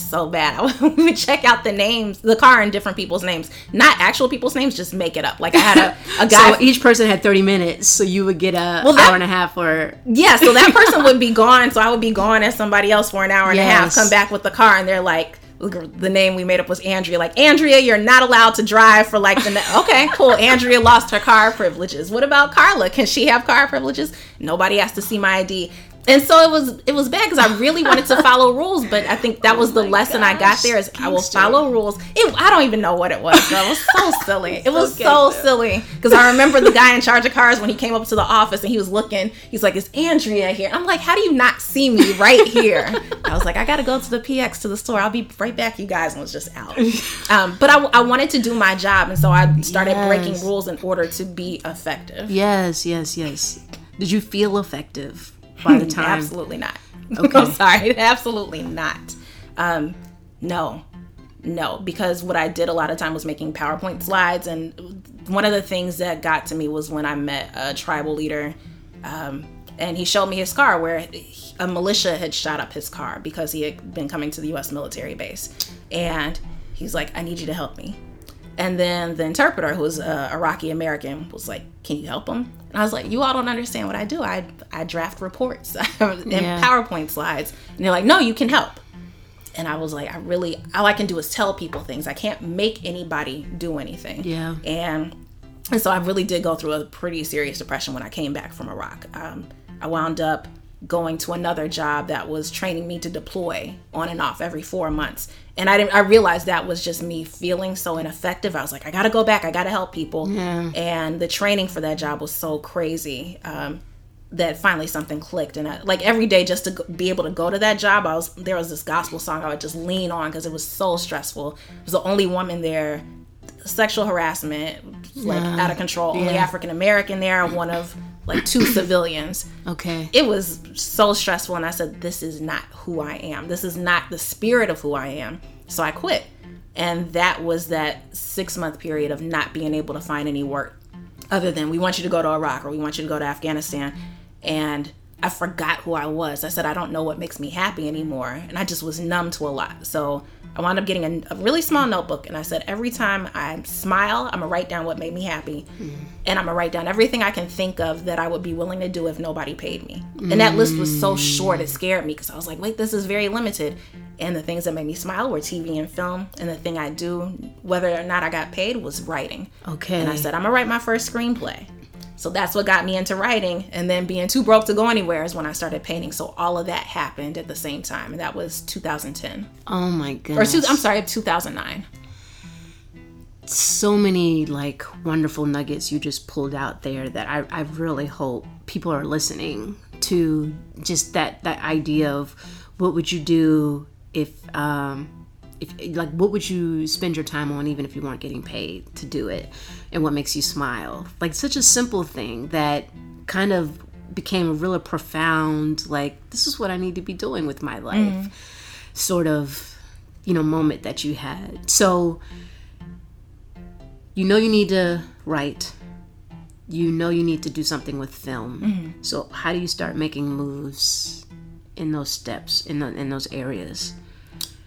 Speaker 1: so bad. I would check out the names, the car and different people's names, not actual people's names, just make it up. Like I had a, a guy.
Speaker 2: so each person had 30 minutes, so you would get a
Speaker 1: Well, that-
Speaker 2: hour and a half or
Speaker 1: yeah, so that person would be gone. So I would be gone as somebody else for an hour and a half. Come back with the car, and they're like. The name we made up was Andrea. Like Andrea, you're not allowed to drive for like the ne- okay, cool. Andrea lost her car privileges. What about Carla? Can she have car privileges? Nobody has to see my ID. And so it was it was bad because I really wanted to follow rules, but I think that was the lesson I got there is I will follow rules. It, I don't even know what it was. It was so silly. It was so silly because I remember the guy in charge of cars when he came up to the office and he was looking. He's like, "Is Andrea here?" I'm like, "How do you not see me right here?" I was like, "I got to go to the PX to the store. I'll be right back, you guys." And was just out. Um, but I, I wanted to do my job, and so I started breaking rules in order to be effective.
Speaker 2: Yes, yes, yes. Did you feel effective by the time?
Speaker 1: Absolutely not.
Speaker 2: Okay.
Speaker 1: I'm sorry. Absolutely not. Um, no, no, because what I did a lot of time was making PowerPoint slides, and one of the things that got to me was when I met a tribal leader, um, and he showed me his car where he- a militia had shot up his car because he had been coming to the U.S. military base, and he's like, "I need you to help me." And then the interpreter, who was uh, Iraqi American, was like, "Can you help him?" And I was like, "You all don't understand what I do. I I draft reports and
Speaker 2: Yeah.
Speaker 1: PowerPoint slides." And they're like, "No, you can help." And I was like, "I really all I can do is tell people things. I can't make anybody do anything."
Speaker 2: Yeah.
Speaker 1: And and so I really did go through a pretty serious depression when I came back from Iraq. Um, I wound up going to another job that was training me to deploy on and off every four months. And I didn't. I realized that was just me feeling so ineffective. I was like, I gotta go back. I gotta help people. Yeah. And the training for that job was so crazy. Um, that finally something clicked and I, like every day just to go, be able to go to that job i was there was this gospel song i would just lean on because it was so stressful I was the only woman there sexual harassment like out of control only african american there one of like two civilians.
Speaker 2: Okay.
Speaker 1: it was so stressful and i said this is not who i am. This is not the spirit of who i am. So i quit. And that was that six month period of not being able to find any work other than we want you to go to iraq or we want you to go to afghanistan. And i forgot who i was. I said i don't know what makes me happy anymore. And i just was numb to a lot. So i wound up getting a, a really small notebook and i said every time i smile i'm gonna write down what made me happy hmm. and I'm gonna write down everything I can think of that I would be willing to do if nobody paid me. And that list was so hmm. short, it scared me because I was like, wait, this is very limited. And the things that made me smile were TV and film. And the thing I do, whether or not I got paid, was writing.
Speaker 2: Okay.
Speaker 1: And I said, I'm gonna write my first screenplay. So that's what got me into writing. And then being too broke to go anywhere is when I started painting. So all of that happened at the same time. And that was 2010.
Speaker 2: Oh my
Speaker 1: Or
Speaker 2: goodness.
Speaker 1: two, I'm sorry, 2009.
Speaker 2: so many like wonderful nuggets you just pulled out there that I, I really hope people are listening to just that that idea of what would you do if um if like what would you spend your time on even if you weren't getting paid to do it? And what makes you smile? Like such a simple thing that kind of became a really profound like this is what i need to be doing with my life mm. sort of you know moment that you had. So you know you need to write. You know you need to do something with film. Mm-hmm. So how do you start making moves in those steps in, the, in those areas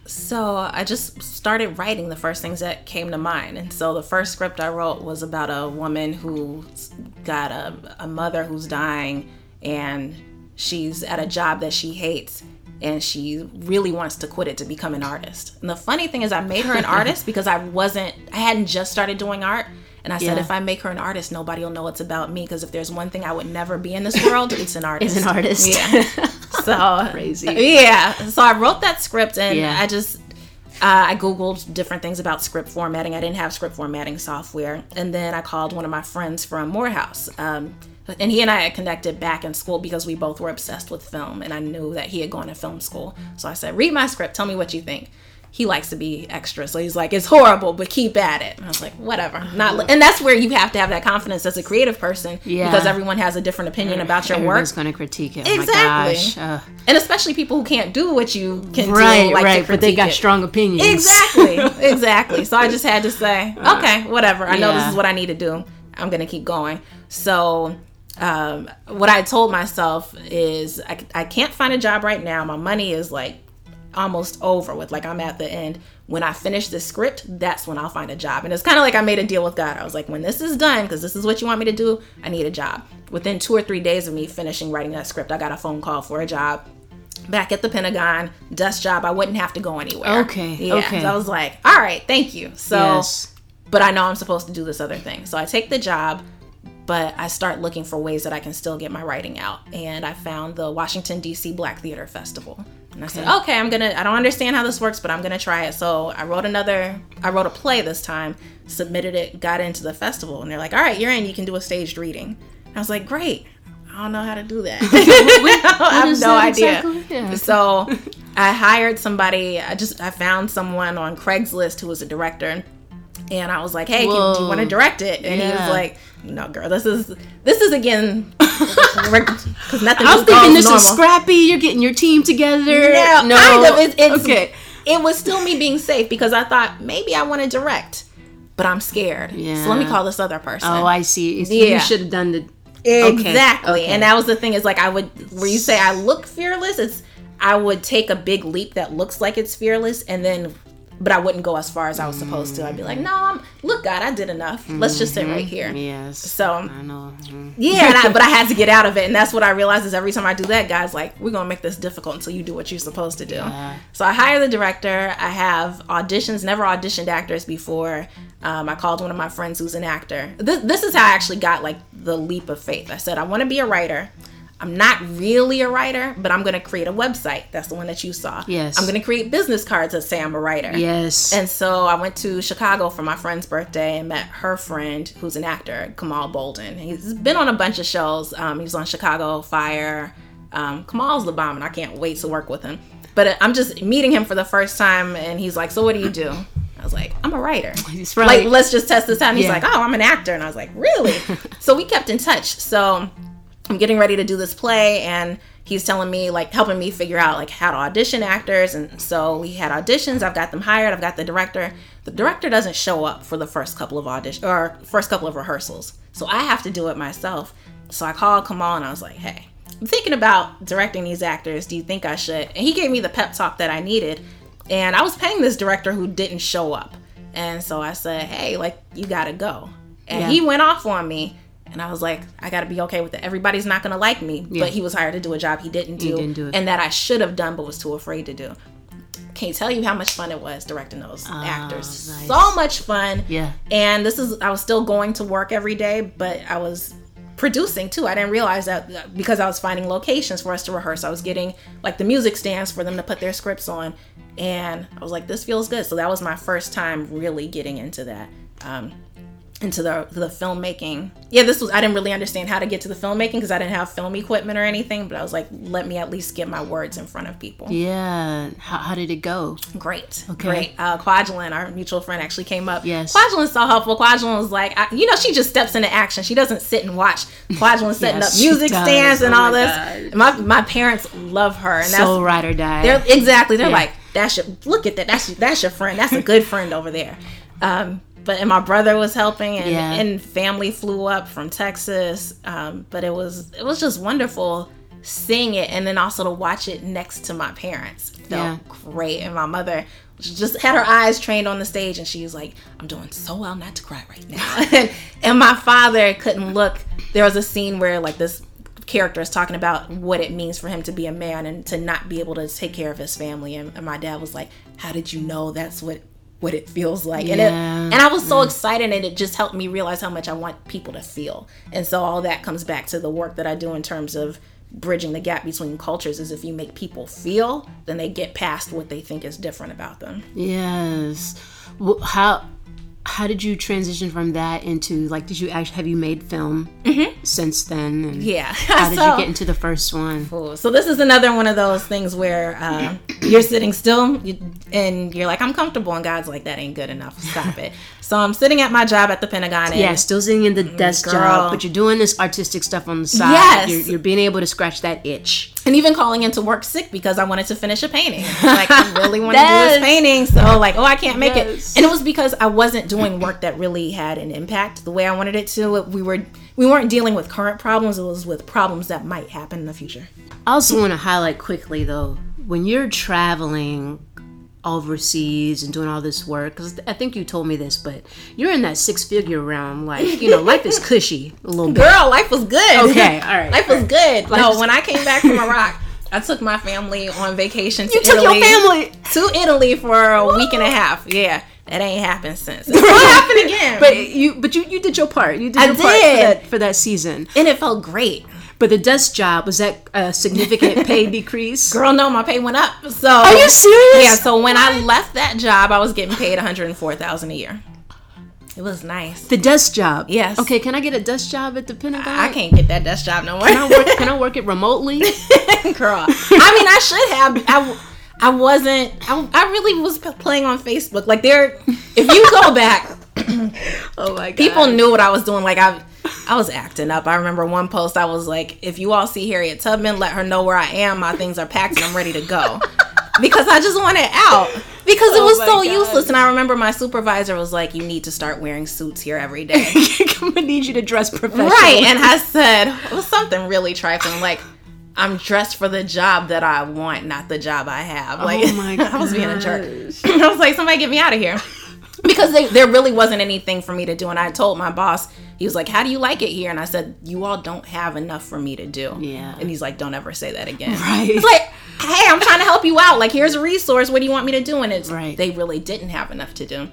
Speaker 1: So I just started writing the first things that came to mind. And so the first script I wrote was about a woman who's got a, a mother who's dying and she's at a job that she hates and she really wants to quit it to become an artist. And the funny thing is I made her an artist because I wasn't I hadn't just started doing art And I said,
Speaker 2: Yeah.
Speaker 1: if I make her an artist, nobody will know it's about me. Because if there's one thing I would never be in this world, it's an artist.
Speaker 2: It's an artist.
Speaker 1: Yeah. So
Speaker 2: Crazy.
Speaker 1: Yeah. So I wrote that script and
Speaker 2: Yeah.
Speaker 1: I just uh, I googled different things about script formatting. I didn't have script formatting software, and then I called one of my friends from Morehouse. Um, and he and I had connected back in school because we both were obsessed with film, and I knew that he had gone to film school. So I said, "Read my script. Tell me what you think." He likes to be extra, so he's like, "It's horrible, but keep at it." And I was like, "Whatever." Not, li-" and that's where you have to have that confidence as a creative person,
Speaker 2: Yeah.
Speaker 1: because everyone has a different opinion about your work.
Speaker 2: Everyone's going to critique it. Oh
Speaker 1: Exactly.
Speaker 2: my gosh. Uh,
Speaker 1: and especially people who can't do what you can
Speaker 2: right,
Speaker 1: do, like to
Speaker 2: right. But they got
Speaker 1: it.
Speaker 2: strong opinions.
Speaker 1: Exactly, exactly. So I just had to say, okay, whatever. I know this is what I need to do. I'm gonna keep going. So, um, what I told myself is, I, I can't find a job right now. My money is like almost over with. Like I'm at the end. When I finish the script, that's when I'll find a job. And it's kind of like I made a deal with God. I was like, when this is done, because this is what you want me to do, I need a job. Within two or three days of me finishing writing that script, I got a phone call for a job back at the Pentagon, desk job. I wouldn't have to go anywhere.
Speaker 2: Okay,
Speaker 1: Yeah.
Speaker 2: okay.
Speaker 1: So I was like, all right, thank you. So,
Speaker 2: Yes.
Speaker 1: but I know I'm supposed to do this other thing. So I take the job, but I start looking for ways that I can still get my writing out. And I found the Washington, D.C. Black Theater Festival. And I said, okay, I'm gonna, I don't understand how this works, but I'm gonna try it. So I wrote another, I wrote a play this time, submitted it, got into the festival. And they're like, all right, you're in, you can do a staged reading. I was like, great. I don't know how to do that. I have no idea.
Speaker 2: exactly? Yeah.
Speaker 1: So I hired somebody. I just I found someone on Craigslist who was a director, and I was like, "Hey, can, do you want to direct it?" And he was like, "No, girl, this is this is again because nothing.
Speaker 2: I was thinking this
Speaker 1: normal.
Speaker 2: is scrappy. You're getting your team together.
Speaker 1: No,
Speaker 2: no.
Speaker 1: kind of. It's, it's,
Speaker 2: okay.
Speaker 1: It was still me being safe because I thought maybe I want to direct, but I'm scared.
Speaker 2: Yeah.
Speaker 1: So let me call this other person.
Speaker 2: Oh, I see. It's-
Speaker 1: Yeah.
Speaker 2: You should have done the. Okay,
Speaker 1: Exactly.
Speaker 2: okay.
Speaker 1: And that was the thing is like I would where you say I look fearless, it's I would take a big leap that looks like it's fearless and then but I wouldn't go as far as I was supposed to. I'd be like, "No, I'm look God, I did enough. Let's just sit right here."
Speaker 2: Yes.
Speaker 1: So,
Speaker 2: I know. Mhm.
Speaker 1: yeah, and I, but I had to get out of it, and that's what I realized is every time I do that, guys like, we're gonna make this difficult until you do what you're supposed to do. So I hire the director. I have auditions. Never auditioned actors before. Um, I called one of my friends who's an actor. This, this is how I actually got like the leap of faith. I said I want to be a writer. I'm not really a writer, but I'm gonna create a website. That's the one that you saw.
Speaker 2: Yes.
Speaker 1: I'm gonna create business cards that say I'm a writer.
Speaker 2: Yes.
Speaker 1: And so I went to Chicago for my friend's birthday and met her friend, who's an actor, Kamal Bolden. He's been on a bunch of shows. Um, he was on Chicago Fire. Um, Kamal's the bomb, and I can't wait to work with him. But I'm just meeting him for the first time, and he's like, "So what do you do?" I was like, "I'm a writer."
Speaker 2: He's
Speaker 1: Like, let's just test this out. And he's
Speaker 2: Yeah.
Speaker 1: like, "Oh, I'm an actor," and I was like, "Really?" so we kept in touch. So I'm getting ready to do this play and he's telling me like helping me figure out like how to audition actors and so we had auditions. I've got them hired. I've got the director. The director doesn't show up for the first couple of audition or first couple of rehearsals. So I have to do it myself. So I called Kamal and I was like hey I'm thinking about directing these actors. Do you think I should? And he gave me the pep talk that I needed and I was paying this director who didn't show up. And so I said hey like you gotta go. And
Speaker 2: Yeah.
Speaker 1: he went off on me and I was like, I gotta be okay with it. Everybody's not gonna like me, but he was hired to do a job he didn't do,
Speaker 2: didn't do it.
Speaker 1: and that I should have done but was too afraid to do. Can't tell you how much fun it was directing those actors.
Speaker 2: Ah, nice.
Speaker 1: So much fun.
Speaker 2: Yeah.
Speaker 1: And this is I was still going to work every day, but I was producing too. I didn't realize that because I was finding locations for us to rehearse. I was getting like the music stands for them to put their scripts on, and I was like, this feels good. So that was my first time really getting into that. Um, into the the filmmaking. Yeah, this was I didn't really understand how to get to the filmmaking because I didn't have film equipment or anything, but I was like, let me at least get my words in front of people.
Speaker 2: yeah. How, how did it go?
Speaker 1: Great, Okay. great. Uh, Quadralyn, our mutual friend, actually came up.
Speaker 2: Yes.
Speaker 1: Quadralyn's so helpful. Quadralyn was like, I, you know, she just steps into action. She doesn't sit and watch. Quadralyn setting
Speaker 2: Yes,
Speaker 1: up music stands and
Speaker 2: Oh
Speaker 1: all
Speaker 2: my
Speaker 1: this. My my parents love her, and
Speaker 2: So
Speaker 1: that's
Speaker 2: ride or die.
Speaker 1: they're exactly. They're
Speaker 2: Yeah.
Speaker 1: like, that's your look at that. That's that's your friend. That's a good friend over there. Um, but and my brother was helping, and,
Speaker 2: Yeah.
Speaker 1: and family flew up from Texas. Um, but it was it was just wonderful seeing it, and then also to watch it next to my parents felt
Speaker 2: Yeah.
Speaker 1: great. And my mother just had her eyes trained on the stage, and she was like, "I'm doing so well not to cry right now." and, and my father couldn't look. There was a scene where like this character is talking about what it means for him to be a man and to not be able to take care of his family and, and my dad was like how did you know that's what what it feels like. And, it, and I was so mm. excited, and it just helped me realize how much I want people to feel. And so all that comes back to the work that I do in terms of bridging the gap between cultures is if you make people feel, then they get past what they think is different about them.
Speaker 2: Yes. How how did you transition from that into like did you actually have you made film since then? And
Speaker 1: Mm-hmm. Yeah.
Speaker 2: How did
Speaker 1: So-
Speaker 2: you get into the first one?
Speaker 1: Cool. So this is another one of those things where uh, you're sitting still and you're like, I'm comfortable, and God's like, that ain't good enough. Stop it. So I'm sitting at my job at the Pentagon. And
Speaker 2: Yeah, still sitting in the desk
Speaker 1: girl.
Speaker 2: job, but you're doing this artistic stuff on the side.
Speaker 1: Yes.
Speaker 2: You're, you're being able to scratch that itch.
Speaker 1: and even calling into work sick because I wanted to finish a painting. Like I really want to do this painting, so like, oh, I can't make
Speaker 2: Yes.
Speaker 1: it. And it was because I wasn't doing work that really had an impact the way I wanted it to. We were we weren't dealing with current problems. It was with problems that might happen in the future.
Speaker 2: I also want to highlight quickly though, when you're traveling overseas and doing all this work, because I think you told me this, but you're in that six figure realm. Like, you know, life is cushy a little bit.
Speaker 1: Girl, life was good.
Speaker 2: Okay, all right.
Speaker 1: life was good. no,
Speaker 2: was-
Speaker 1: when I came back from Iraq, I took my family on vacation to
Speaker 2: You took
Speaker 1: Italy.
Speaker 2: your family.
Speaker 1: to Italy for a week and a half. Yeah, that ain't happened since. It's gonna happen again.
Speaker 2: But you, but you, you did your part. You did
Speaker 1: I
Speaker 2: your part for
Speaker 1: did.
Speaker 2: that, for that season.
Speaker 1: and it felt great.
Speaker 2: But the desk job was that a significant pay decrease?
Speaker 1: Girl, no, my pay went up. So
Speaker 2: Are you serious?
Speaker 1: Yeah. So when I left that job, I was getting paid one hundred and four thousand a year. It was nice.
Speaker 2: The desk job.
Speaker 1: Yes.
Speaker 2: Okay, can I get a desk job at the Pentagon?
Speaker 1: I can't get that desk job no more.
Speaker 2: Can I work, can I work it remotely?
Speaker 1: girl. I mean, I should have. I, I wasn't. I, I really was playing on Facebook. Like there, if you go back,
Speaker 2: oh my god.
Speaker 1: people knew what I was doing. Like I, I was acting up. I remember one post. I was like, "If you all see Harriet Tubman, let her know where I am. My things are packed and I'm ready to go." Because I just wanted out. Because it
Speaker 2: Oh
Speaker 1: was
Speaker 2: my
Speaker 1: so
Speaker 2: God.
Speaker 1: useless. And I remember my supervisor was like, "You need to start wearing suits here every day."
Speaker 2: I'm gonna need you to dress professional.
Speaker 1: Right. And I said, it was something really trifling. Like, I'm dressed for the job that I want, not the job I have. Like,
Speaker 2: Oh my
Speaker 1: I was being a jerk.
Speaker 2: gosh.
Speaker 1: I was like, somebody get me out of here. Because they, there really wasn't anything for me to do. And I told my boss, he was like, How do you like it here? And I said, You all don't have enough for me to do.
Speaker 2: Yeah.
Speaker 1: And he's like, Don't ever say that again.
Speaker 2: Right.
Speaker 1: It's like, Hey, I'm trying to help you out. Like, here's a resource. What do you want me to do? And it's,
Speaker 2: Right.
Speaker 1: they really didn't have enough to do.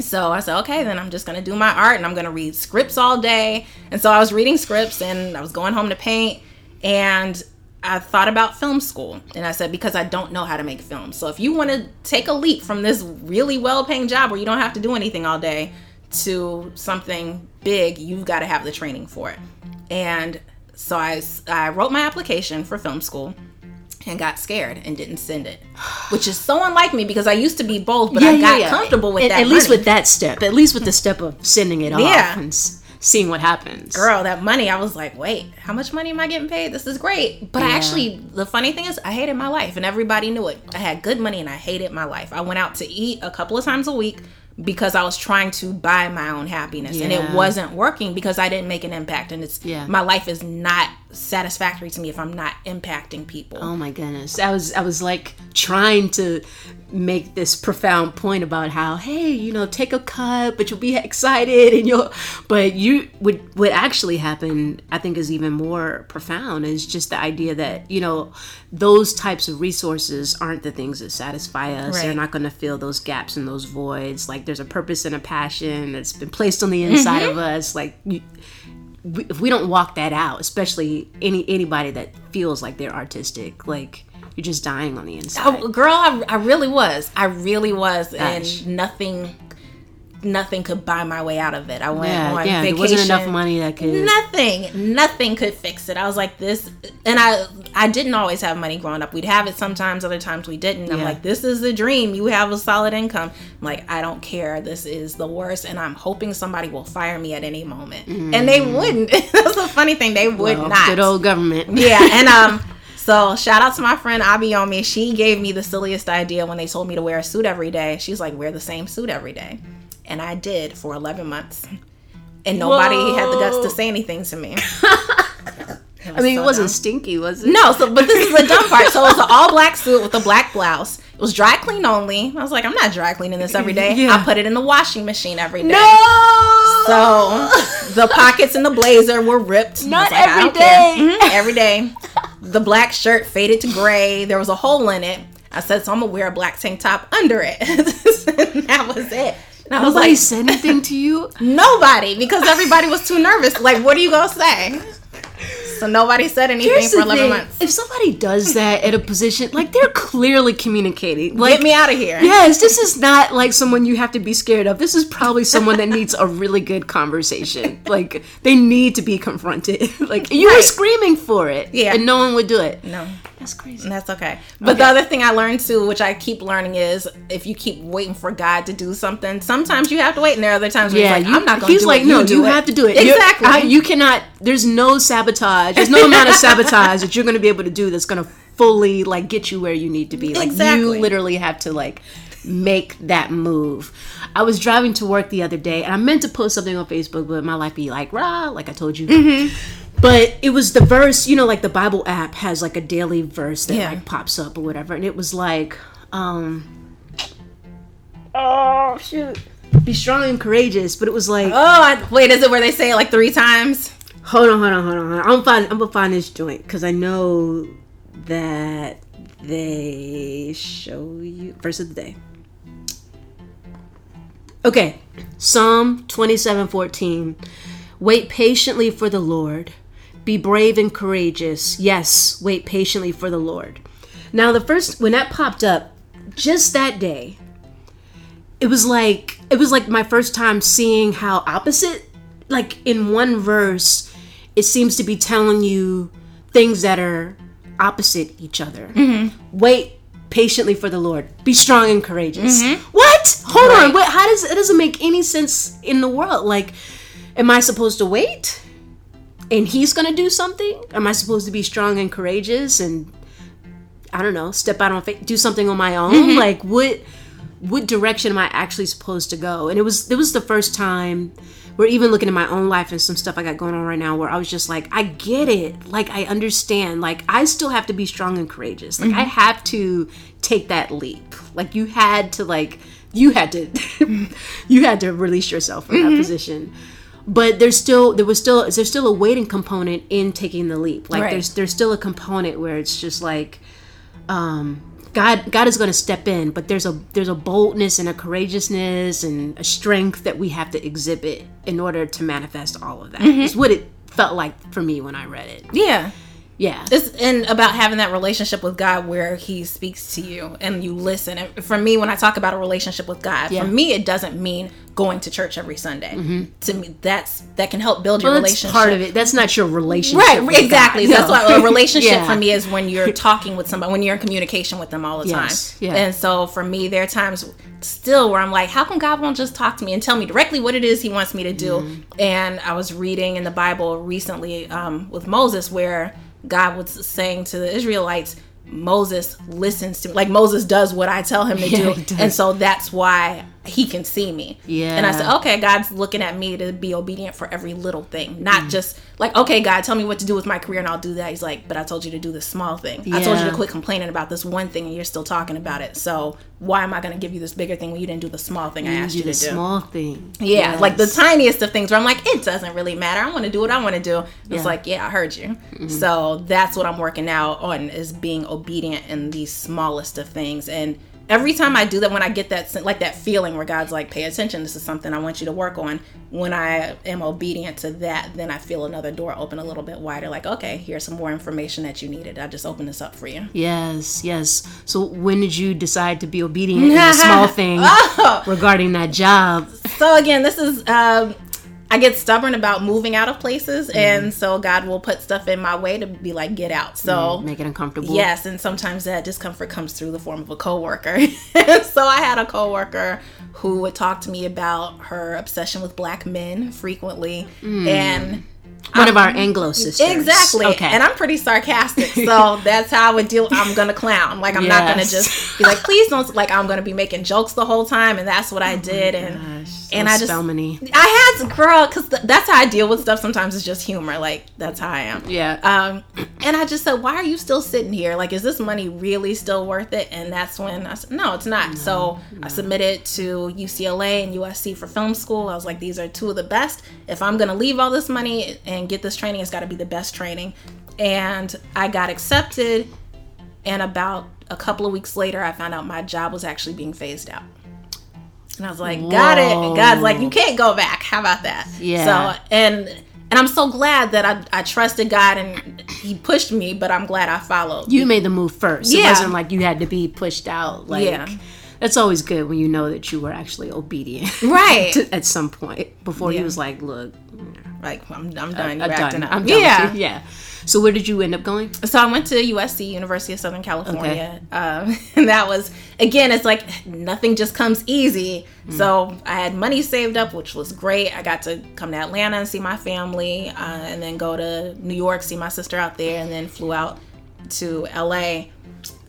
Speaker 1: So I said, okay, then I'm just gonna do my art and I'm gonna read scripts all day. And so I was reading scripts and I was going home to paint and I thought about film school. And I said, because I don't know how to make films. So if you wanna take a leap from this really well paying job where you don't have to do anything all day to something big, you've gotta have the training for it. And so I, I wrote my application for film school and got scared and didn't send it, which is so unlike me because I used to be bold, but I got comfortable with
Speaker 2: at,
Speaker 1: that.
Speaker 2: At least
Speaker 1: money.
Speaker 2: with that step. At least with the step of sending it
Speaker 1: Yeah.
Speaker 2: off and s- seeing what happens.
Speaker 1: girl, that money, I was like, wait, how much money am I getting paid? This is great. But I actually, the funny thing is, I hated my life and everybody knew it. I had good money and I hated my life. I went out to eat a couple of times a week because I was trying to buy my own happiness and it wasn't working because I didn't make an impact. And it's,
Speaker 2: Yeah.
Speaker 1: my life is not satisfactory to me if I'm not impacting people.
Speaker 2: Oh my goodness. I was I was like trying to make this profound point about how, hey, you know, take a cut, but you'll be excited and you'll but you would what actually happened, I think is even more profound is just the idea that, you know, those types of resources aren't the things that satisfy us. They're not gonna fill those gaps and those voids. Like there's a purpose and a passion that's been placed on the inside mm-hmm. of us. Like you if we don't walk that out, especially any anybody that feels like they're artistic, like you're just dying on the inside.
Speaker 1: Oh, girl, I, I really was. I really was,
Speaker 2: Gosh.
Speaker 1: and nothing, nothing could buy my way out of it. I went
Speaker 2: yeah,
Speaker 1: on
Speaker 2: yeah.
Speaker 1: vacation.
Speaker 2: There wasn't enough money that could.
Speaker 1: Nothing, nothing could fix it. I was like this, and I, I didn't always have money growing up. We'd have it sometimes, other times we didn't. I'm like, this is the dream. You have a solid income. I'm like, I don't care. This is the worst, and I'm hoping somebody will fire me at any moment, and they wouldn't. That's the funny thing. They would
Speaker 2: Mm. Well,
Speaker 1: not.
Speaker 2: Good old government.
Speaker 1: Yeah, and um, so shout out to my friend Abiomi. She gave me the silliest idea when they told me to wear a suit every day. She's like, wear the same suit every day, and I did for eleven months, and nobody had the guts to say anything to me.
Speaker 2: I mean,
Speaker 1: so
Speaker 2: it wasn't
Speaker 1: dumb.
Speaker 2: stinky, was it?
Speaker 1: No, so but this is the dumb part. So it was an all black suit with a black blouse. It was dry clean only. I was like, I'm not dry cleaning this every day.
Speaker 2: Yeah.
Speaker 1: I put it in the washing machine every day.
Speaker 2: No.
Speaker 1: So the pockets in the blazer were ripped.
Speaker 2: Not
Speaker 1: like,
Speaker 2: every day.
Speaker 1: Mhm, every day. The black shirt faded to gray. There was a hole in it. I said, so I'm gonna wear a black tank top under it. and that was it. And I was
Speaker 2: Nobody
Speaker 1: like,
Speaker 2: said anything to you.
Speaker 1: nobody, because everybody was too nervous. Like, what are you gonna say? So nobody said anything
Speaker 2: Here's
Speaker 1: for 11
Speaker 2: thing.
Speaker 1: months.
Speaker 2: If somebody does that at a position, like they're clearly communicating. Like,
Speaker 1: Get me out of here.
Speaker 2: Yes, this is not like someone you have to be scared of. This is probably someone that needs a really good conversation. Like they need to be confronted. like you were screaming for it,
Speaker 1: Yeah.
Speaker 2: and no one would do it.
Speaker 1: No.
Speaker 2: That's crazy.
Speaker 1: That's okay. But the other thing I learned too, which I keep learning, is if you keep waiting for God to do something, sometimes you have to wait, and there are other times where
Speaker 2: Yeah,
Speaker 1: he's like,
Speaker 2: you,
Speaker 1: I'm not going to
Speaker 2: he's
Speaker 1: do
Speaker 2: like,
Speaker 1: it.
Speaker 2: no,
Speaker 1: you, do
Speaker 2: you
Speaker 1: it."
Speaker 2: have to do it.
Speaker 1: Exactly.
Speaker 2: I- you cannot. There's no sabotage. There's no amount of sabotage that you're going to be able to do that's going to fully like get you where you need to be. Like you literally have to like make that move. I was driving to work the other day, and I meant to post something on Facebook, but my life be like rah, like I told you.
Speaker 1: Mm-hmm.
Speaker 2: But it was the verse, you know, like the Bible app has like a daily verse that
Speaker 1: Yeah.
Speaker 2: like pops up or whatever, and it was like, um, oh shoot, be strong and courageous. But it was like,
Speaker 1: oh, I, wait, is it where they say it like three times?
Speaker 2: Hold on, hold on, hold on, hold on. I'm find, I'm gonna find this joint because I know that they show you verse of the day. Okay, Psalm 27 14. Wait patiently for the Lord. Be brave and courageous. Yes, wait patiently for the Lord. Now, the first, when that popped up, just that day, it was like, it was like my first time seeing how opposite, like in one verse, it seems to be telling you things that are opposite each other. Mm-hmm. Wait patiently for the Lord. Be strong and courageous. Mm-hmm. What? Hold on. Wait, how does it doesn't make any sense in the world? Like, am I supposed to wait? And he's gonna do something? Am I supposed to be strong and courageous and I don't know, step out on faith, do something on my own? Mm-hmm. Like, what what direction am I actually supposed to go? And it was it was the first time we're even looking at my own life and some stuff I got going on right now where I was just like, I get it. Like I understand. Like I still have to be strong and courageous. Like I have to take that leap. Like you had to like you had to you had to release yourself from that position. But there's still there was still there's still a waiting component in taking the leap. Like
Speaker 1: Right.
Speaker 2: there's there's still a component where it's just like um God God is going to step in, but there's a there's a boldness and a courageousness and a strength that we have to exhibit in order to manifest all of that. Mm-hmm. It's what it felt like for me when I read it.
Speaker 1: Yeah.
Speaker 2: Yeah.
Speaker 1: It's and about having that relationship with God where He speaks to you and you listen. And for me, when I talk about a relationship with God,
Speaker 2: Yeah.
Speaker 1: for me, it doesn't mean going to church every Sunday. To me, that's that can help build your
Speaker 2: Well, that's
Speaker 1: relationship.
Speaker 2: part of it. That's not your relationship.
Speaker 1: Right, exactly.
Speaker 2: God.
Speaker 1: That's
Speaker 2: No.
Speaker 1: why a relationship
Speaker 2: Yeah.
Speaker 1: for me is when you're talking with somebody, when you're in communication with them all the
Speaker 2: Yes,
Speaker 1: time.
Speaker 2: yeah.
Speaker 1: And so for me, there are times still where I'm like, how come God won't just talk to me and tell me directly what it is He wants me to do?
Speaker 2: Mm-hmm.
Speaker 1: And I was reading in the Bible recently um, with Moses where God was saying to the Israelites, Moses listens to me. Like Moses does what I tell him to
Speaker 2: Yeah,
Speaker 1: do. And so that's why he can see me.
Speaker 2: Yeah.
Speaker 1: And I said, okay, God's looking at me to be obedient for every little thing, not
Speaker 2: Mm.
Speaker 1: just like, okay, God, tell me what to do with my career and I'll do that. He's like, but I told you to do this small thing. I told you to quit complaining about this one thing and you're still talking about it. So why am I going to give you this bigger thing when you didn't do the small thing I asked you to do?
Speaker 2: The small thing.
Speaker 1: Yeah,
Speaker 2: Yes.
Speaker 1: like the tiniest of things where I'm like, it doesn't really matter. I want to do what I want to do. It's
Speaker 2: Yeah. Mm-hmm.
Speaker 1: like, yeah, I heard you. So that's what I'm working out on is being obedient in the smallest of things. And every time I do that, when I get that like that feeling where God's like, pay attention, this is something I want you to work on. When I am obedient to that, then I feel another door open a little bit wider. Like, okay, here's some more information that you needed. I just opened this up for you.
Speaker 2: Yes, yes. So when did you decide to be obedient in the small thing
Speaker 1: Oh.
Speaker 2: regarding that job?
Speaker 1: So again, this is um I get stubborn about moving out of
Speaker 2: Mm-hmm.
Speaker 1: places and so God will put stuff in my way to be like get out. So
Speaker 2: Make it uncomfortable.
Speaker 1: Yes, and sometimes that discomfort comes through the form of a coworker. so I had a coworker who would talk to me about her obsession with black men frequently and
Speaker 2: One of our Anglo sisters.
Speaker 1: Exactly.
Speaker 2: Okay.
Speaker 1: And I'm pretty sarcastic. So that's how I would deal. I'm going to clown. Like, I'm not going to just be like, please don't. Like, I'm going to be making jokes the whole time. And that's what I did. And,
Speaker 2: Gosh,
Speaker 1: and
Speaker 2: so
Speaker 1: I just,
Speaker 2: Spelmany.
Speaker 1: I had to, girl, because th- that's how I deal with stuff. Sometimes it's just humor. Like, that's how I am.
Speaker 2: Yeah.
Speaker 1: Um, and I just said, why are you still sitting here? Like, is this money really still worth it? And that's when I said, no, it's not. so I submitted to UCLA and USC for film school. I was like, these are two of the best. If I'm going to leave all this money and get this training, it's got to be the best training. And I got accepted. And about a couple of weeks later, I found out my job was actually being phased out. And I was like, got it. And God's like, you can't go back. How about that?
Speaker 2: Yeah.
Speaker 1: So, and, and I'm so glad that I, I trusted God and he pushed me, but I'm glad I followed.
Speaker 2: You made the move first.
Speaker 1: Yeah.
Speaker 2: It wasn't like you had to be pushed out. Like
Speaker 1: Yeah.
Speaker 2: That's always good when you know that you were actually obedient.
Speaker 1: Right.
Speaker 2: to- at some point before he was like, look,
Speaker 1: like, I'm, I'm done.
Speaker 2: I'm done.
Speaker 1: up.
Speaker 2: I'm done.
Speaker 1: yeah.
Speaker 2: Yeah. So where did you end up going?
Speaker 1: so I went to USC, University of Southern California, um, and that was again. It's like nothing just comes easy. So I had money saved up, which was great. I got to come to Atlanta and see my family, uh, and then go to New York, see my sister out there, and then flew out to LA.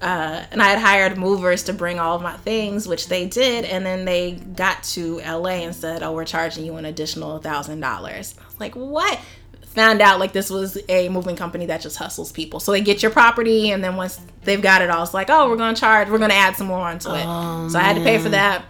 Speaker 1: Uh, and I had hired movers to bring all of my things, which they did. And then they got to LA and said, "Oh, we're charging you an additional thousand dollars." I was like, "What?" Found out like this was a moving company that just hustles people. So they get your property, and then once they've got it all, it's like, "Oh, we're going to charge. We're going to add some more onto it." so I had to pay for that.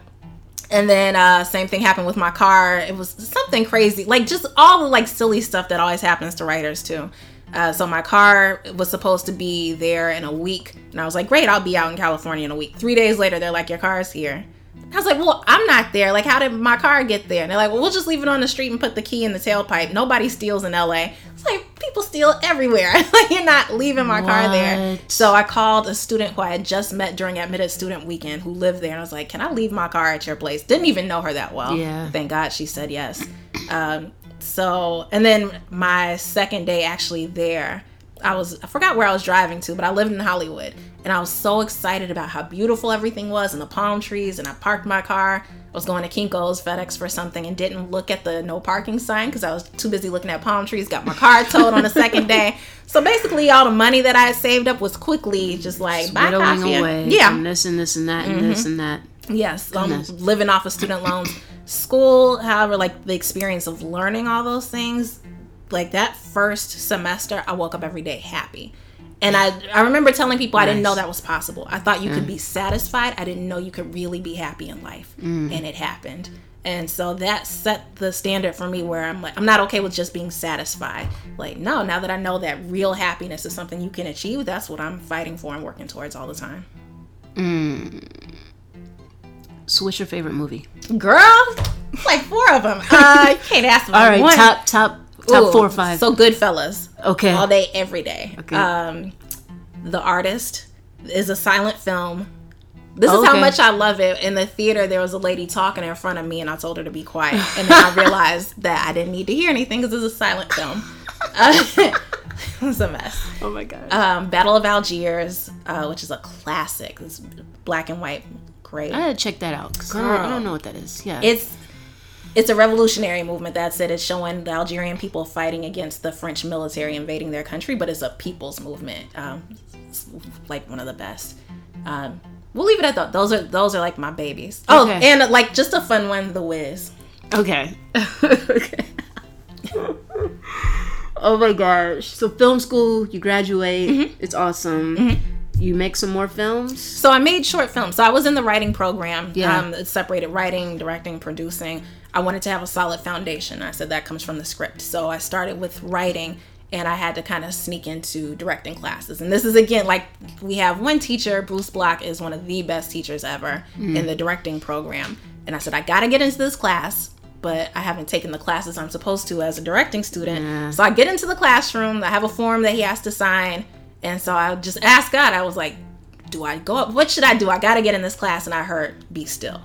Speaker 1: And then uh, same thing happened with my car. It was something crazy, like just all the like silly stuff that always happens to writers too. Uh, so my car was supposed to be there in a week, and I was like, "Great, I'll be out in California in a week." Three days later, they're like, "Your car's here." I was like, "Well, I'm not there. Like, how did my car get there?" And they're like, "Well, we'll just leave it on the street and put the key in the tailpipe. Nobody steals in LA." It's like people steal everywhere. like you're not leaving my car there. So I called a student who I had just met during admitted student weekend who lived there, and I was like, "Can I leave my car at your place?" Didn't even know her that well.
Speaker 2: Yeah.
Speaker 1: Thank God she said yes. Um, so, and then my second day actually there, I was I forgot where I was driving to, but I lived in Hollywood, and I was so excited about how beautiful everything was and the palm trees. And I parked my car. I was going to Kinko's FedEx for something and didn't look at the no parking sign because I was too busy looking at palm trees. Got my car towed on the second day. So basically, all the money that I had saved up was quickly just like buy
Speaker 2: Whittling
Speaker 1: coffee.
Speaker 2: away.
Speaker 1: Yeah,
Speaker 2: From this and this and that and this mm-hmm. and that.
Speaker 1: Yes, I'm living off of student loans. School, however, like the experience of learning all those things, like that first semester, I woke up every day happy. And I, I remember telling people I didn't know that was possible. I thought you could be mm. satisfied. I didn't know you could really be happy in life. Mm. And it happened. And so that set the standard for me where I'm like, I'm not okay with just being satisfied. Like, no, now that I know that real happiness is something you can achieve, that's what I'm fighting for and working towards all the time. Mm.
Speaker 2: So what's your favorite movie?
Speaker 1: Girl, like four of them. Uh, you can't ask.
Speaker 2: All right,
Speaker 1: one.
Speaker 2: top top top
Speaker 1: Ooh,
Speaker 2: four or five.
Speaker 1: So Goodfellas.
Speaker 2: Okay.
Speaker 1: All day, every day.
Speaker 2: Okay.
Speaker 1: Um, the Artist is a silent film. This is how much I love it. In the theater, there was a lady talking in front of me, and I told her to be quiet. And then I realized that I didn't need to hear anything because it's a silent film. Uh, it was a mess.
Speaker 2: oh my god.
Speaker 1: Um, Battle of Algiers, uh, which is a classic. It's black and white, great.
Speaker 2: I gotta check that out. 'cause I, I don't know what that is. Yeah.
Speaker 1: it's it's a revolutionary movement that's it it's showing the algerian people fighting against the french military invading their country but it's a people's movement um, it's like one of the best um, we'll leave it at that those are those are like my babies oh
Speaker 2: Okay.
Speaker 1: and like just a fun one the wiz
Speaker 2: okay. okay. oh my gosh. So film school, you graduate.
Speaker 1: Mm-hmm.
Speaker 2: It's awesome. You make some more films.
Speaker 1: so i made short films. So i was in the writing program
Speaker 2: Yeah.
Speaker 1: um, separated writing directing producing. I wanted to have a solid foundation. I said that comes from the script. So i started with writing and i had to kind of sneak into directing classes. And this is again like we have one teacher bruce block is one of the best teachers ever in the directing program. And i said i gotta get into this class but I haven't taken the classes I'm supposed to as a directing student. So I get into the classroom, I have a form that he has to sign, and so I just asked God, I was like, do I go up? What should I do? I got to get in this class. And I heard, be still,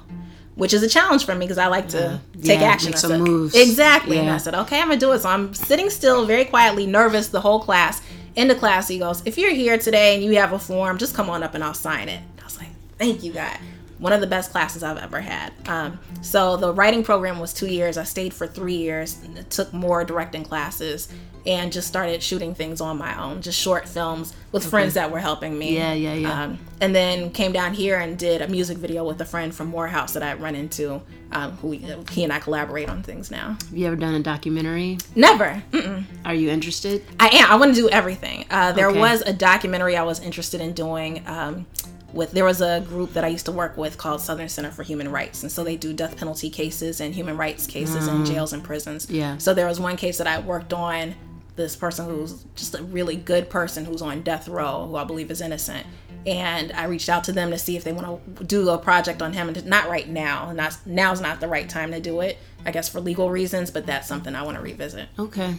Speaker 1: which is a challenge for me because I like to take
Speaker 2: Yeah,
Speaker 1: action.
Speaker 2: make some
Speaker 1: said,
Speaker 2: moves.
Speaker 1: Exactly. And I said, okay, I'm going to do it. So I'm sitting still, very quietly, nervous the whole class. In the class, he goes, if you're here today and you have a form, just come on up and I'll sign it. I was like, thank you, God. One of the best classes I've ever had. Um, so the writing program was two years. I stayed for three years, and took more directing classes, and just started shooting things on my own, just short films with friends that were helping me.
Speaker 2: Yeah, yeah, yeah.
Speaker 1: Um, and then came down here and did a music video with a friend from Morehouse that I run into, um, who we, he and I collaborate on things now.
Speaker 2: Have you ever done a documentary?
Speaker 1: Never. Mm-mm.
Speaker 2: Are you interested?
Speaker 1: I am. I want to do everything. Uh, there
Speaker 2: Okay.
Speaker 1: was a documentary I was interested in doing. Um, with there was a group that I used to work with called Southern Center for Human Rights, and so they do death penalty cases and human rights cases in jails and prisons.
Speaker 2: Yeah.
Speaker 1: So there was one case that I worked on. This person who's just a really good person who's on death row, who I believe is innocent, and I reached out to them to see if they want to do a project on him. And not right now. Not now's not the right time to do it. I guess for legal reasons, but that's something I want to revisit.
Speaker 2: Okay.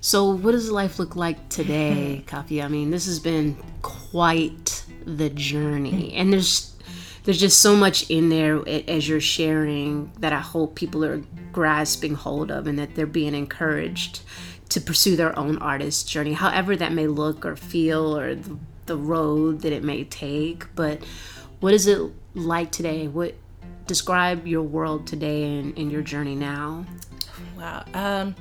Speaker 2: So, what does life look like today, Kafi? I mean, this has been quite the journey, and there's there's just so much in there as you're sharing that I hope people are grasping hold of, and that they're being encouraged to pursue their own artist journey, however that may look or feel, or the, the road that it may take. But what is it like today? What describe your world today and, and your journey now?
Speaker 1: Wow. Um,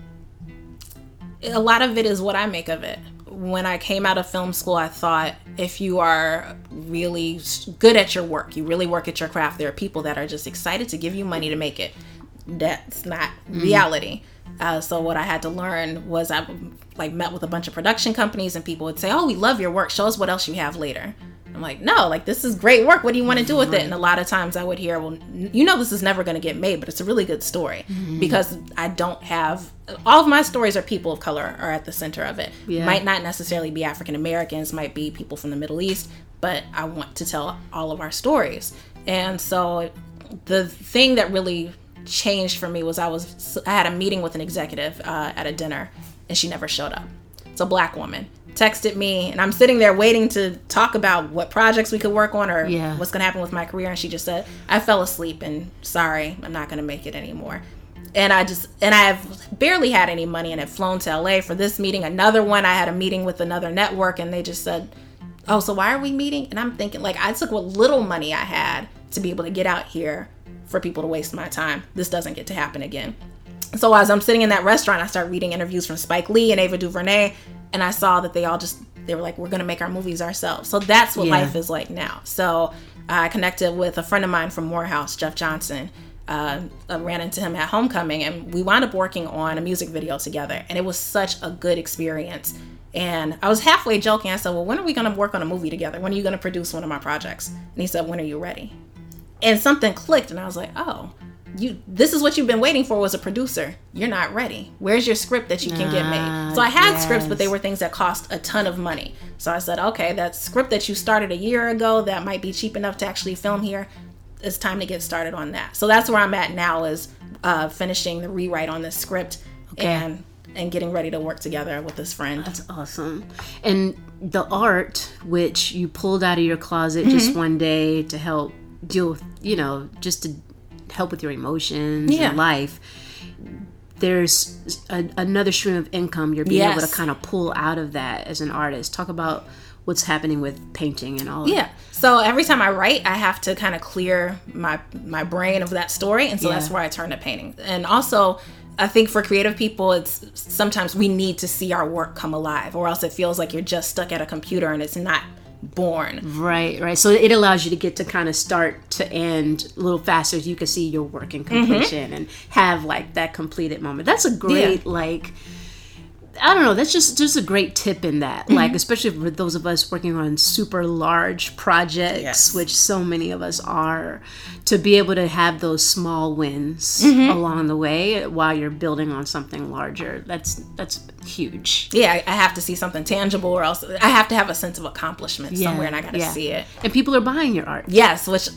Speaker 1: a lot of it is what I make of it. When I came out of film school, I thought if you are really good at your work, you really work at your craft, there are people that are just excited to give you money to make it. That's not reality. Uh, so what I had to learn was I like met with a bunch of production companies and people would say, "Oh, we love your work. Show us what else you have later." I'm like, "No, like this is great work. What do you want to do with it?" And a lot of times I would hear, "Well, n- you know this is never going to get made, but it's a really good story because I don't have all of my stories are people of color are at the center of it.
Speaker 2: Yeah.
Speaker 1: Might not necessarily be African Americans, might be people from the Middle East, but I want to tell all of our stories. And so the thing that really changed for me was I was I had a meeting with an executive uh, at a dinner, and she never showed up. It's a black woman texted me, and I'm sitting there waiting to talk about what projects we could work on or
Speaker 2: Yeah.
Speaker 1: what's gonna happen with my career, and she just said, "I fell asleep, and sorry, I'm not gonna make it anymore." And I just and I've barely had any money, and had flown to LA for this meeting. Another one, I had a meeting with another network, and they just said, oh, so why are we meeting? And I'm thinking, like, I took what little money I had to be able to get out here for people to waste my time. This doesn't get to happen again. So as I'm sitting in that restaurant, I start reading interviews from Spike Lee and Ava DuVernay, and I saw that they all just they were like, we're gonna make our movies ourselves. So that's what
Speaker 2: Yeah.
Speaker 1: life is like now. So I connected with a friend of mine from Morehouse, Jeff Johnson. Uh, I ran into him at homecoming, and we wound up working on a music video together, and it was such a good experience. And I was halfway joking. I said, "Well, when are we to work on a movie together? When are you to produce one of my projects?" And he said, "When are you ready?" And something clicked, and I was like, "Oh, you this is what you've been waiting for was a producer. You're not ready. Where's your script that you can get made?" So I had scripts, but they were things that cost a ton of money. So I said, "Okay, that script that you started a year ago that might be cheap enough to actually film here, it's time to get started on that." So that's where I'm at now is uh, finishing the rewrite on this script and and getting ready to work together with this friend.
Speaker 2: That's awesome. And the art, which you pulled out of your closet just one day to help deal with, you know, just to help with your emotions
Speaker 1: Yeah.
Speaker 2: and life. There's a, another stream of income you're being able to kind of pull out of that as an artist. Talk about what's happening with painting and all
Speaker 1: Yeah. So every time I write, I have to kind of clear my my brain of that story, and so that's where I turn to painting. And also, I think for creative people, it's sometimes we need to see our work come alive, or else it feels like you're just stuck at a computer and it's not born.
Speaker 2: Right, right. So it allows you to get to kind of start to end a little faster. So you can see your work in mm-hmm. completion and have like that completed moment. That's a great like. I don't know. That's just just a great tip in that, mm-hmm. like especially for those of us working on super large projects,
Speaker 1: Yes.
Speaker 2: which so many of us are, to be able to have those small wins along the way while you're building on something larger. That's that's huge.
Speaker 1: Yeah, I have to see something tangible, or else I have to have a sense of accomplishment somewhere, and I got to
Speaker 2: yeah.
Speaker 1: see it.
Speaker 2: And people are buying your art.
Speaker 1: Yes, which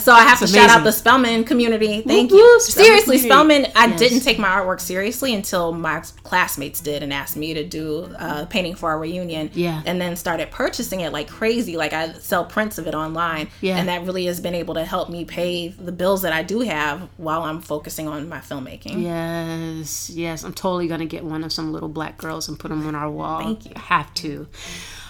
Speaker 1: so I have to shout out the Spelman community. Thank
Speaker 2: Whoop,
Speaker 1: you.
Speaker 2: Spelman
Speaker 1: Seriously,
Speaker 2: community.
Speaker 1: Spelman. I
Speaker 2: Yes.
Speaker 1: didn't take my artwork seriously until my classmates did and asked me to do uh, painting for our reunion.
Speaker 2: Yeah.
Speaker 1: and then started purchasing it like crazy. Like I sell prints of it online.
Speaker 2: Yeah.
Speaker 1: and that really has been able to help me pay the bills that I do have while I'm focusing on my filmmaking.
Speaker 2: Yes, yes. I'm totally gonna get one of some little black girls and put them on our wall.
Speaker 1: Thank you.
Speaker 2: I have to.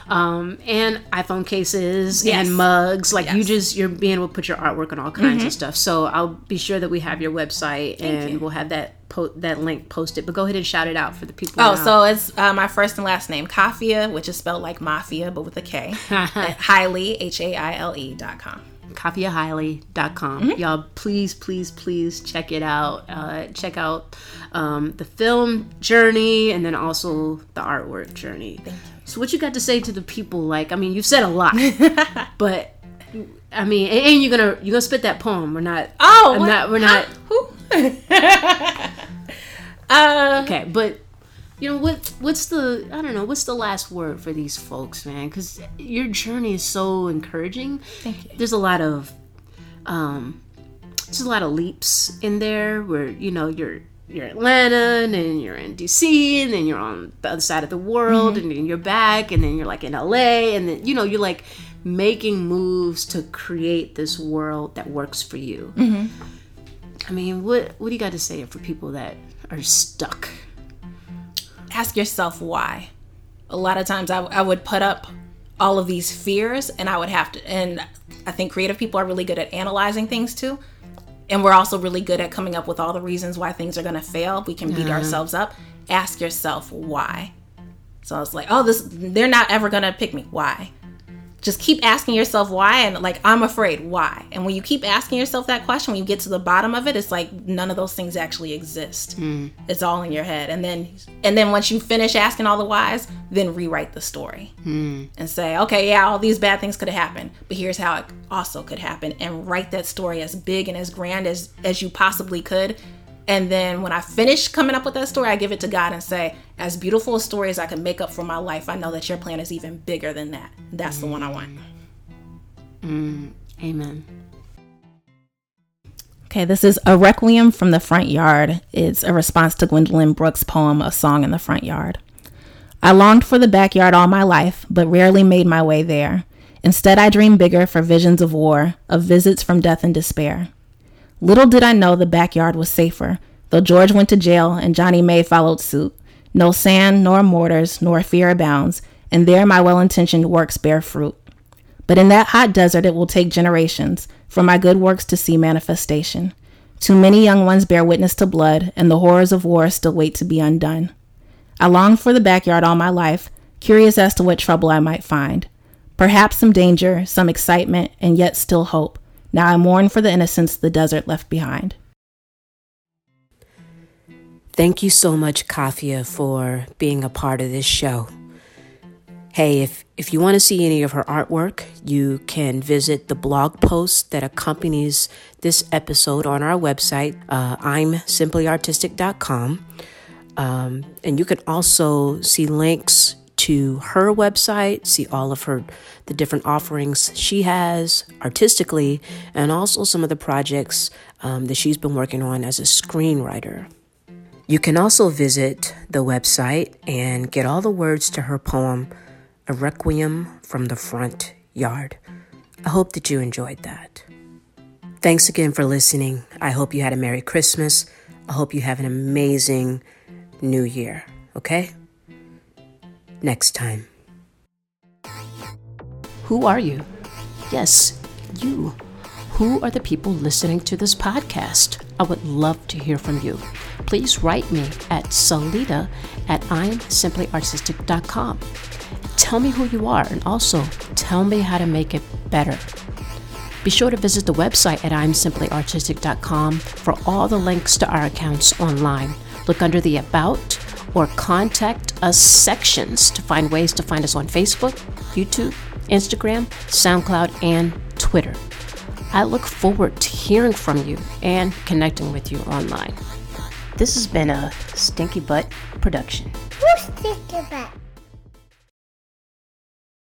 Speaker 2: Um, and iPhone cases
Speaker 1: Yes.
Speaker 2: and mugs. Like you
Speaker 1: Yes. Mm-hmm.
Speaker 2: just you're being able to put your artwork on all kinds of stuff. So I'll be sure that we have your website and
Speaker 1: you.
Speaker 2: we'll have that po- that link posted. But go ahead and shout it out for the people.
Speaker 1: Oh,
Speaker 2: now.
Speaker 1: so it's uh, my first and last name, Kafia, which is spelled like mafia, but with a K. at Haile, H A I L E dot com.
Speaker 2: kafiahaile.com.
Speaker 1: Mm-hmm.
Speaker 2: Y'all, please, please, please check it out. Uh, check out um, the film journey and then also the artwork journey. So, what you got to say to the people? Like, I mean, you've said a lot, but I mean, and, you're gonna you're gonna spit that poem. We're not.
Speaker 1: Oh,
Speaker 2: I'm
Speaker 1: what?
Speaker 2: not. We're not.
Speaker 1: Who? uh,
Speaker 2: Okay, but you know what what's the i don't know what's the last word for these folks man because your journey is so encouraging
Speaker 1: Thank you.
Speaker 2: there's a lot of um there's a lot of leaps in there where you know you're you're Atlanta and then you're in DC and then you're on the other side of the world and then you're back and then you're like in LA and then you know you're like making moves to create this world that works for you. Mm-hmm. I mean, what what do you got to say for people that are stuck?
Speaker 1: Ask yourself why. A lot of times I, I would put up all of these fears and I would have to, and I think creative people are really good at analyzing things too. And we're also really good at coming up with all the reasons why things are going to fail. We can beat ourselves up. Ask yourself why. So I was like, oh, this, they're not ever going to pick me. Why? Just keep asking yourself why and like i'm afraid why. And when you keep asking yourself that question when you get to the bottom of it it's like none of those things actually exist. Mm. It's all in your head. And then and then once you finish asking all the whys then rewrite the story hmm. and say okay yeah all these bad things could have happened but here's how it also could happen and write that story as big and as grand as as you possibly could. And then when I finish coming up with that story, I give it to God and say, as beautiful a story as I can make up for my life, I know that your plan is even bigger than that. That's the one I want.
Speaker 2: Mm, amen.
Speaker 1: Okay, this is a requiem from the front yard. It's a response to Gwendolyn Brooks' poem, A Song in the Front Yard. I longed for the backyard all my life, but rarely made my way there. Instead, I dreamed bigger for visions of war, of visits from death and despair. Little did I know the backyard was safer, though George went to jail and Johnnie Mae followed suit. No sand, nor mortars, nor fear abounds, and there my well intentioned works bear fruit. But in that hot desert, it will take generations for my good works to see manifestation. Too many young ones bear witness to blood, and the horrors of war still wait to be undone. I longed for the backyard all my life, curious as to what trouble I might find. Perhaps some danger, some excitement, and yet still hope. Now I mourn for the innocence the desert left behind.
Speaker 3: Thank you so much, Kafia, for being a part of this show. Hey, if, if you want to see any of her artwork, you can visit the blog post that accompanies this episode on our website, uh, I'm. Um, and you can also see links to her website, see all of her the different offerings she has artistically, and also some of the projects um, that she's been working on as a screenwriter. You can also visit the website and get all the words to her poem, A Requiem from the Front Yard. I hope that you enjoyed that. Thanks again for listening. I hope you had a Merry Christmas. I hope you have an amazing New Year, okay? Next time.
Speaker 2: Who are you? Yes, you. Who are the people listening to this podcast? I would love to hear from you. Please write me at Celita at imsimplyartistic.com. Tell me who you are and also tell me how to make it better. Be sure to visit the website at imsimplyartistic.com for all the links to our accounts online. Look under the About or Contact Us sections to find ways to find us on Facebook, YouTube, Instagram, SoundCloud, and Twitter. I look forward to hearing from you and connecting with you online. This has been a Stinky Butt production.
Speaker 5: Who's thinking about?